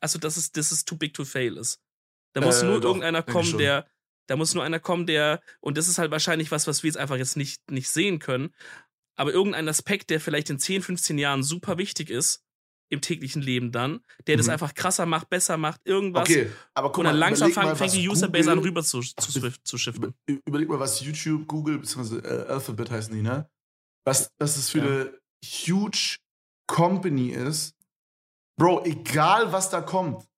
also dass es, dass es too big to fail ist. Da muss Äh, nur doch, irgendeiner kommen, der, da muss nur einer kommen, der, und das ist halt wahrscheinlich was, was wir jetzt einfach jetzt nicht, nicht sehen können, aber irgendein Aspekt, der vielleicht in 10, 15 Jahren super wichtig ist, im täglichen Leben dann, der das Mhm. einfach krasser macht, besser macht, irgendwas. Okay, aber guck und dann langsam fang, mal, fängt die Userbase an Google- rüber zu, zu, zu shiften. Über- Überleg mal, was YouTube, Google bzw. Äh, Alphabet heißen die, ne? was, was es für ja. eine huge Company ist. Bro, egal was da kommt.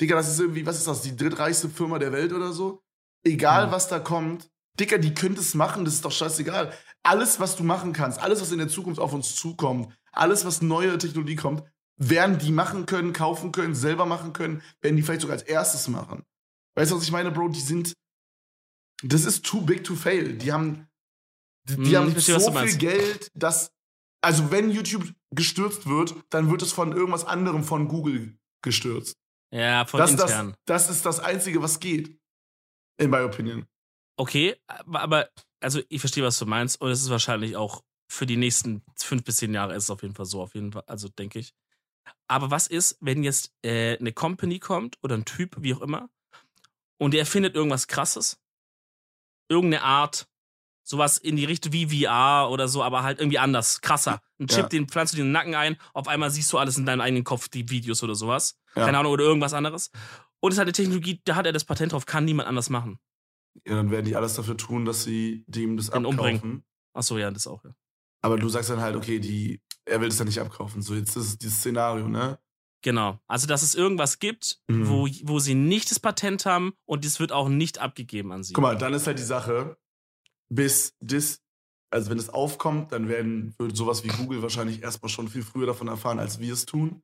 Digga, das ist irgendwie, was ist das, die drittreichste Firma der Welt oder so? Egal ja. was da kommt. Digga, die können es machen, das ist doch scheißegal. Alles, was du machen kannst, alles, was in der Zukunft auf uns zukommt, alles, was neue Technologie kommt, werden die machen können, kaufen können, selber machen können, werden die vielleicht sogar als erstes machen. Weißt du, was ich meine, Bro? Die sind. Das ist too big to fail. Die haben. Die, die hm, haben verstehe, so viel Geld, dass. Also, wenn YouTube gestürzt wird, dann wird es von irgendwas anderem von Google gestürzt. Ja, von das, intern. Das, das ist das Einzige, was geht. In my opinion. Okay, aber, also ich verstehe, was du meinst. Und es ist wahrscheinlich auch für die nächsten fünf bis zehn Jahre ist es auf jeden Fall so, auf jeden Fall, also denke ich. Aber was ist, wenn jetzt äh, eine Company kommt oder ein Typ, wie auch immer, und der erfindet irgendwas krasses? Irgendeine Art, sowas in die Richtung wie VR oder so, aber halt irgendwie anders, krasser. Ein Chip, ja. den pflanzt du dir in den Nacken ein, auf einmal siehst du alles in deinem eigenen Kopf, die Videos oder sowas. Ja. Keine Ahnung, oder irgendwas anderes. Und es hat eine Technologie, da hat er das Patent drauf, kann niemand anders machen. Ja, dann werden die alles dafür tun, dass sie dem das Den abkaufen. Umbringen. Ach so, ja, das auch, ja. Aber du sagst dann halt, okay, die, er will das dann nicht abkaufen. So, jetzt ist es dieses Szenario, ne? Genau. Also, dass es irgendwas gibt, mhm. wo, wo sie nicht das Patent haben und es wird auch nicht abgegeben an sie. Guck mal, dann ist halt die Sache, bis das, also wenn es aufkommt, dann werden, würde sowas wie Google wahrscheinlich erstmal schon viel früher davon erfahren, als wir es tun.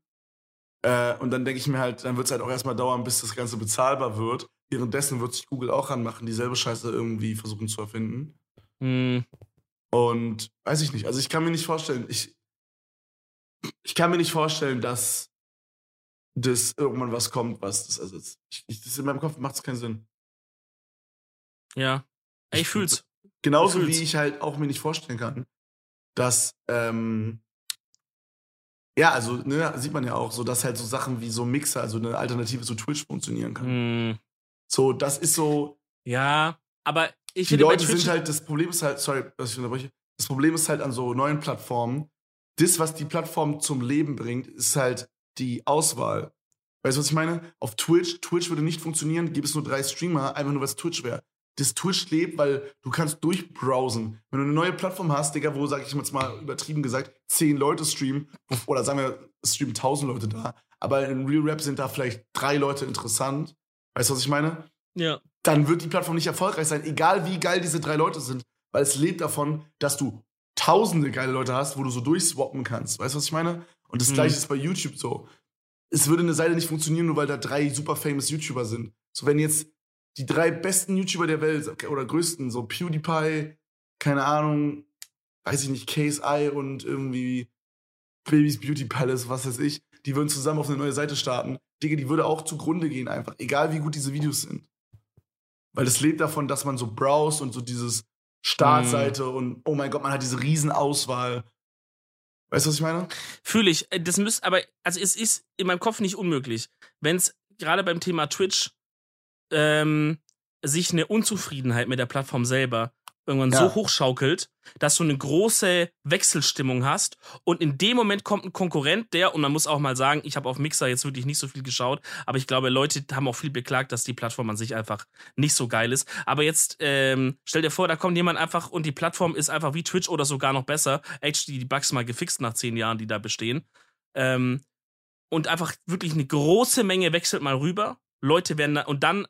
Äh, und dann denke ich mir halt, dann wird es halt auch erstmal dauern, bis das Ganze bezahlbar wird. Währenddessen wird sich Google auch ranmachen, dieselbe Scheiße irgendwie versuchen zu erfinden. Mhm. Und weiß ich nicht. Also ich kann mir nicht vorstellen, ich, ich kann mir nicht vorstellen, dass das irgendwann was kommt, was das ersetzt. Ich, ich, das in meinem Kopf macht es keinen Sinn. Ja. Ich, ich fühl's. Genauso wie ich halt auch mir nicht vorstellen kann, dass, ähm, ja, also, ne, sieht man ja auch, so dass halt so Sachen wie so Mixer, also eine Alternative zu Twitch funktionieren kann. Mm. So, das ist so. Ja, aber ich die finde, Leute sind halt, das Problem ist halt, sorry, dass ich unterbreche, das Problem ist halt an so neuen Plattformen, das, was die Plattform zum Leben bringt, ist halt die Auswahl. Weißt du, was ich meine? Auf Twitch, Twitch würde nicht funktionieren, gibt es nur drei Streamer, einfach nur was Twitch wäre. Das Twitch lebt, weil du kannst durchbrowsen. Wenn du eine neue Plattform hast, Digga, wo, sag ich jetzt mal übertrieben gesagt, zehn Leute streamen, oder sagen wir, es streamen tausend Leute da, aber in Real Rap sind da vielleicht drei Leute interessant. Weißt du, was ich meine? Ja. Dann wird die Plattform nicht erfolgreich sein, egal wie geil diese drei Leute sind, weil es lebt davon, dass du tausende geile Leute hast, wo du so durchswappen kannst. Weißt du, was ich meine? Und das mhm. gleiche ist bei YouTube so. Es würde eine Seite nicht funktionieren, nur weil da drei super famous YouTuber sind. So, wenn jetzt die drei besten YouTuber der Welt oder größten, so PewDiePie, keine Ahnung, weiß ich nicht, KSI und irgendwie Babys Beauty Palace, was weiß ich, die würden zusammen auf eine neue Seite starten. Digga, die würde auch zugrunde gehen einfach, egal wie gut diese Videos sind. Weil es lebt davon, dass man so browst und so dieses Startseite mm. und oh mein Gott, man hat diese Riesenauswahl Weißt du, was ich meine? Fühle ich. Äh, das müsste, aber, also es ist in meinem Kopf nicht unmöglich. Wenn es gerade beim Thema Twitch ähm, sich eine Unzufriedenheit mit der Plattform selber irgendwann ja. so hochschaukelt, dass du eine große Wechselstimmung hast und in dem Moment kommt ein Konkurrent, der, und man muss auch mal sagen, ich habe auf Mixer jetzt wirklich nicht so viel geschaut, aber ich glaube, Leute haben auch viel beklagt, dass die Plattform an sich einfach nicht so geil ist. Aber jetzt ähm, stell dir vor, da kommt jemand einfach und die Plattform ist einfach wie Twitch oder sogar noch besser. Actually, die Bugs mal gefixt nach zehn Jahren, die da bestehen. Ähm, und einfach wirklich eine große Menge wechselt mal rüber. Leute werden da, und dann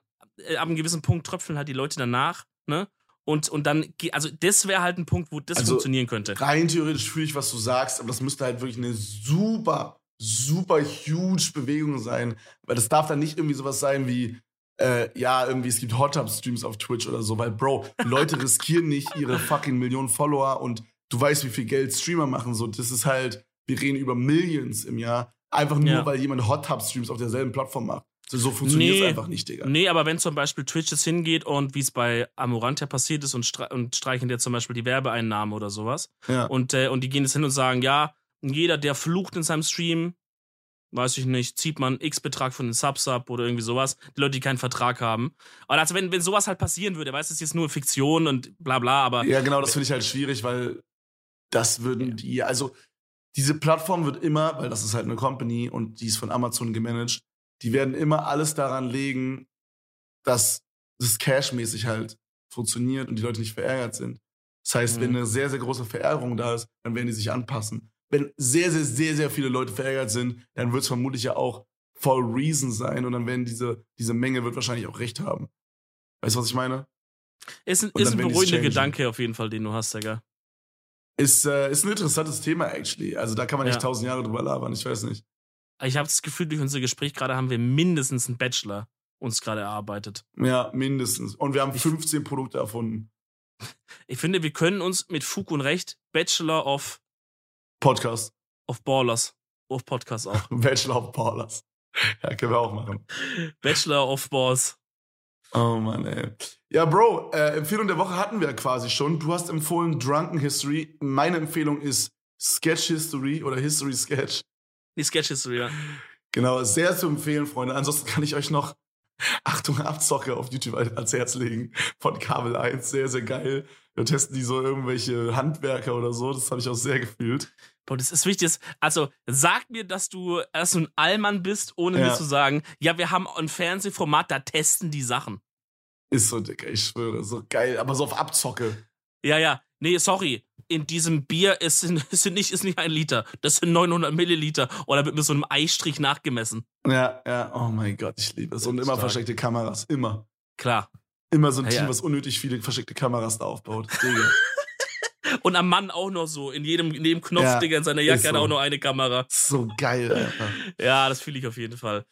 ab einem gewissen Punkt tröpfeln halt die Leute danach, ne? Und, und dann, also das wäre halt ein Punkt, wo das also funktionieren könnte. Rein theoretisch fühle ich, was du sagst, aber das müsste halt wirklich eine super, super huge Bewegung sein. Weil das darf dann nicht irgendwie sowas sein wie, äh, ja, irgendwie, es gibt Hot Tub Streams auf Twitch oder so, weil, Bro, Leute riskieren nicht ihre fucking Millionen Follower und du weißt, wie viel Geld Streamer machen. So, das ist halt, wir reden über Millions im Jahr. Einfach nur, ja. weil jemand Hot Tub Streams auf derselben Plattform macht. So funktioniert es nee, einfach nicht, Digga. Nee, aber wenn zum Beispiel Twitch jetzt hingeht und wie es bei Amorantia passiert ist und, stre und streichen dir zum Beispiel die Werbeeinnahmen oder sowas. Ja. Und, äh, und die gehen jetzt hin und sagen, ja, jeder, der flucht in seinem Stream, weiß ich nicht, zieht man X-Betrag von den Subs ab oder irgendwie sowas. Die Leute, die keinen Vertrag haben. Aber also wenn, wenn sowas halt passieren würde, weißt du, es ist jetzt nur Fiktion und bla bla, aber. Ja, genau, das finde ich halt schwierig, weil das würden die, also diese Plattform wird immer, weil das ist halt eine Company und die ist von Amazon gemanagt, die werden immer alles daran legen, dass das cashmäßig halt funktioniert und die Leute nicht verärgert sind. Das heißt, Mhm. wenn eine sehr, sehr große Verärgerung da ist, dann werden die sich anpassen. Wenn sehr, sehr, sehr, sehr viele Leute verärgert sind, dann wird es vermutlich ja auch for a reason sein und dann werden diese, diese Menge wird wahrscheinlich auch recht haben. Weißt du, was ich meine? Ist ein, ist ein beruhigender. Gedanke auf jeden Fall, den du hast, Digga. Ist, äh, ist ein interessantes Thema, actually. Also da kann man nicht Ja. tausend Jahre drüber labern, ich weiß nicht. Ich habe das Gefühl, durch unser Gespräch gerade haben wir mindestens einen Bachelor uns gerade erarbeitet. Ja, mindestens. Und wir haben Ich- 15 Produkte erfunden. Ich finde, wir können uns mit Fug und Recht Bachelor of, Podcast. of Ballers, of Podcast auch. Bachelor of Ballers. Ja, können wir auch machen. Bachelor of Balls. Oh Mann, ey. Ja, Bro, äh, Empfehlung der Woche hatten wir quasi schon. Du hast empfohlen Drunken History. Meine Empfehlung ist Sketch History oder History Sketch. Die Sketch History, ja. Genau, sehr zu empfehlen, Freunde. Ansonsten kann ich euch noch Achtung, Abzocke auf YouTube ans Herz legen. Von Kabel 1. Sehr, sehr geil. Da testen die so irgendwelche Handwerker oder so. Das habe ich auch sehr gefühlt. Boah, das ist wichtig. Also, sag mir, dass du, dass du ein Allmann bist, ohne Ja. mir zu sagen, ja, wir haben ein Fernsehformat, da testen die Sachen. Ist so, Dicker, ich schwöre. So geil. Aber so auf Abzocke. Ja, ja. Nee, sorry. In diesem Bier ist, ist, nicht, ist nicht ein Liter. Das sind 900 Milliliter. Oder wird mit so einem Eistrich nachgemessen. Ja, ja. Oh mein Gott, ich liebe es. Und immer Stark. versteckte Kameras. Immer. Klar. Immer so ein Ja, Team, ja. was unnötig viele versteckte Kameras da aufbaut. Und am Mann auch noch so. In jedem, in jedem Knopf, Ja, Digga, in seiner Jacke hat so. auch noch eine Kamera. so geil, Alter. Ja, das fühle ich auf jeden Fall.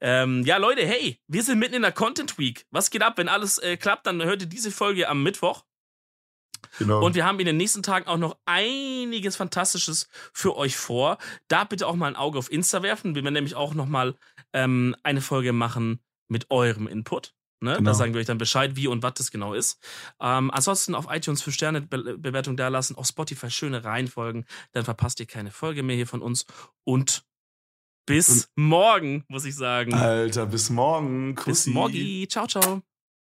Ähm, ja, Leute, hey, wir sind mitten in der Content Week. Was geht ab? Wenn alles äh, klappt, dann hört ihr diese Folge am Mittwoch. Genau. Und wir haben in den nächsten Tagen auch noch einiges Fantastisches für euch vor. Da bitte auch mal ein Auge auf Insta werfen. Wir werden nämlich auch noch mal ähm, eine Folge machen mit eurem Input. Ne? Genau. Da sagen wir euch dann Bescheid, wie und was das genau ist. Ähm, ansonsten auf iTunes 5 Sterne Be Bewertung da lassen, auf Spotify schöne Reihenfolgen, dann verpasst ihr keine Folge mehr hier von uns. Und bis morgen, muss ich sagen. Alter, bis morgen. bis Kussi. morgen. Ciao, ciao.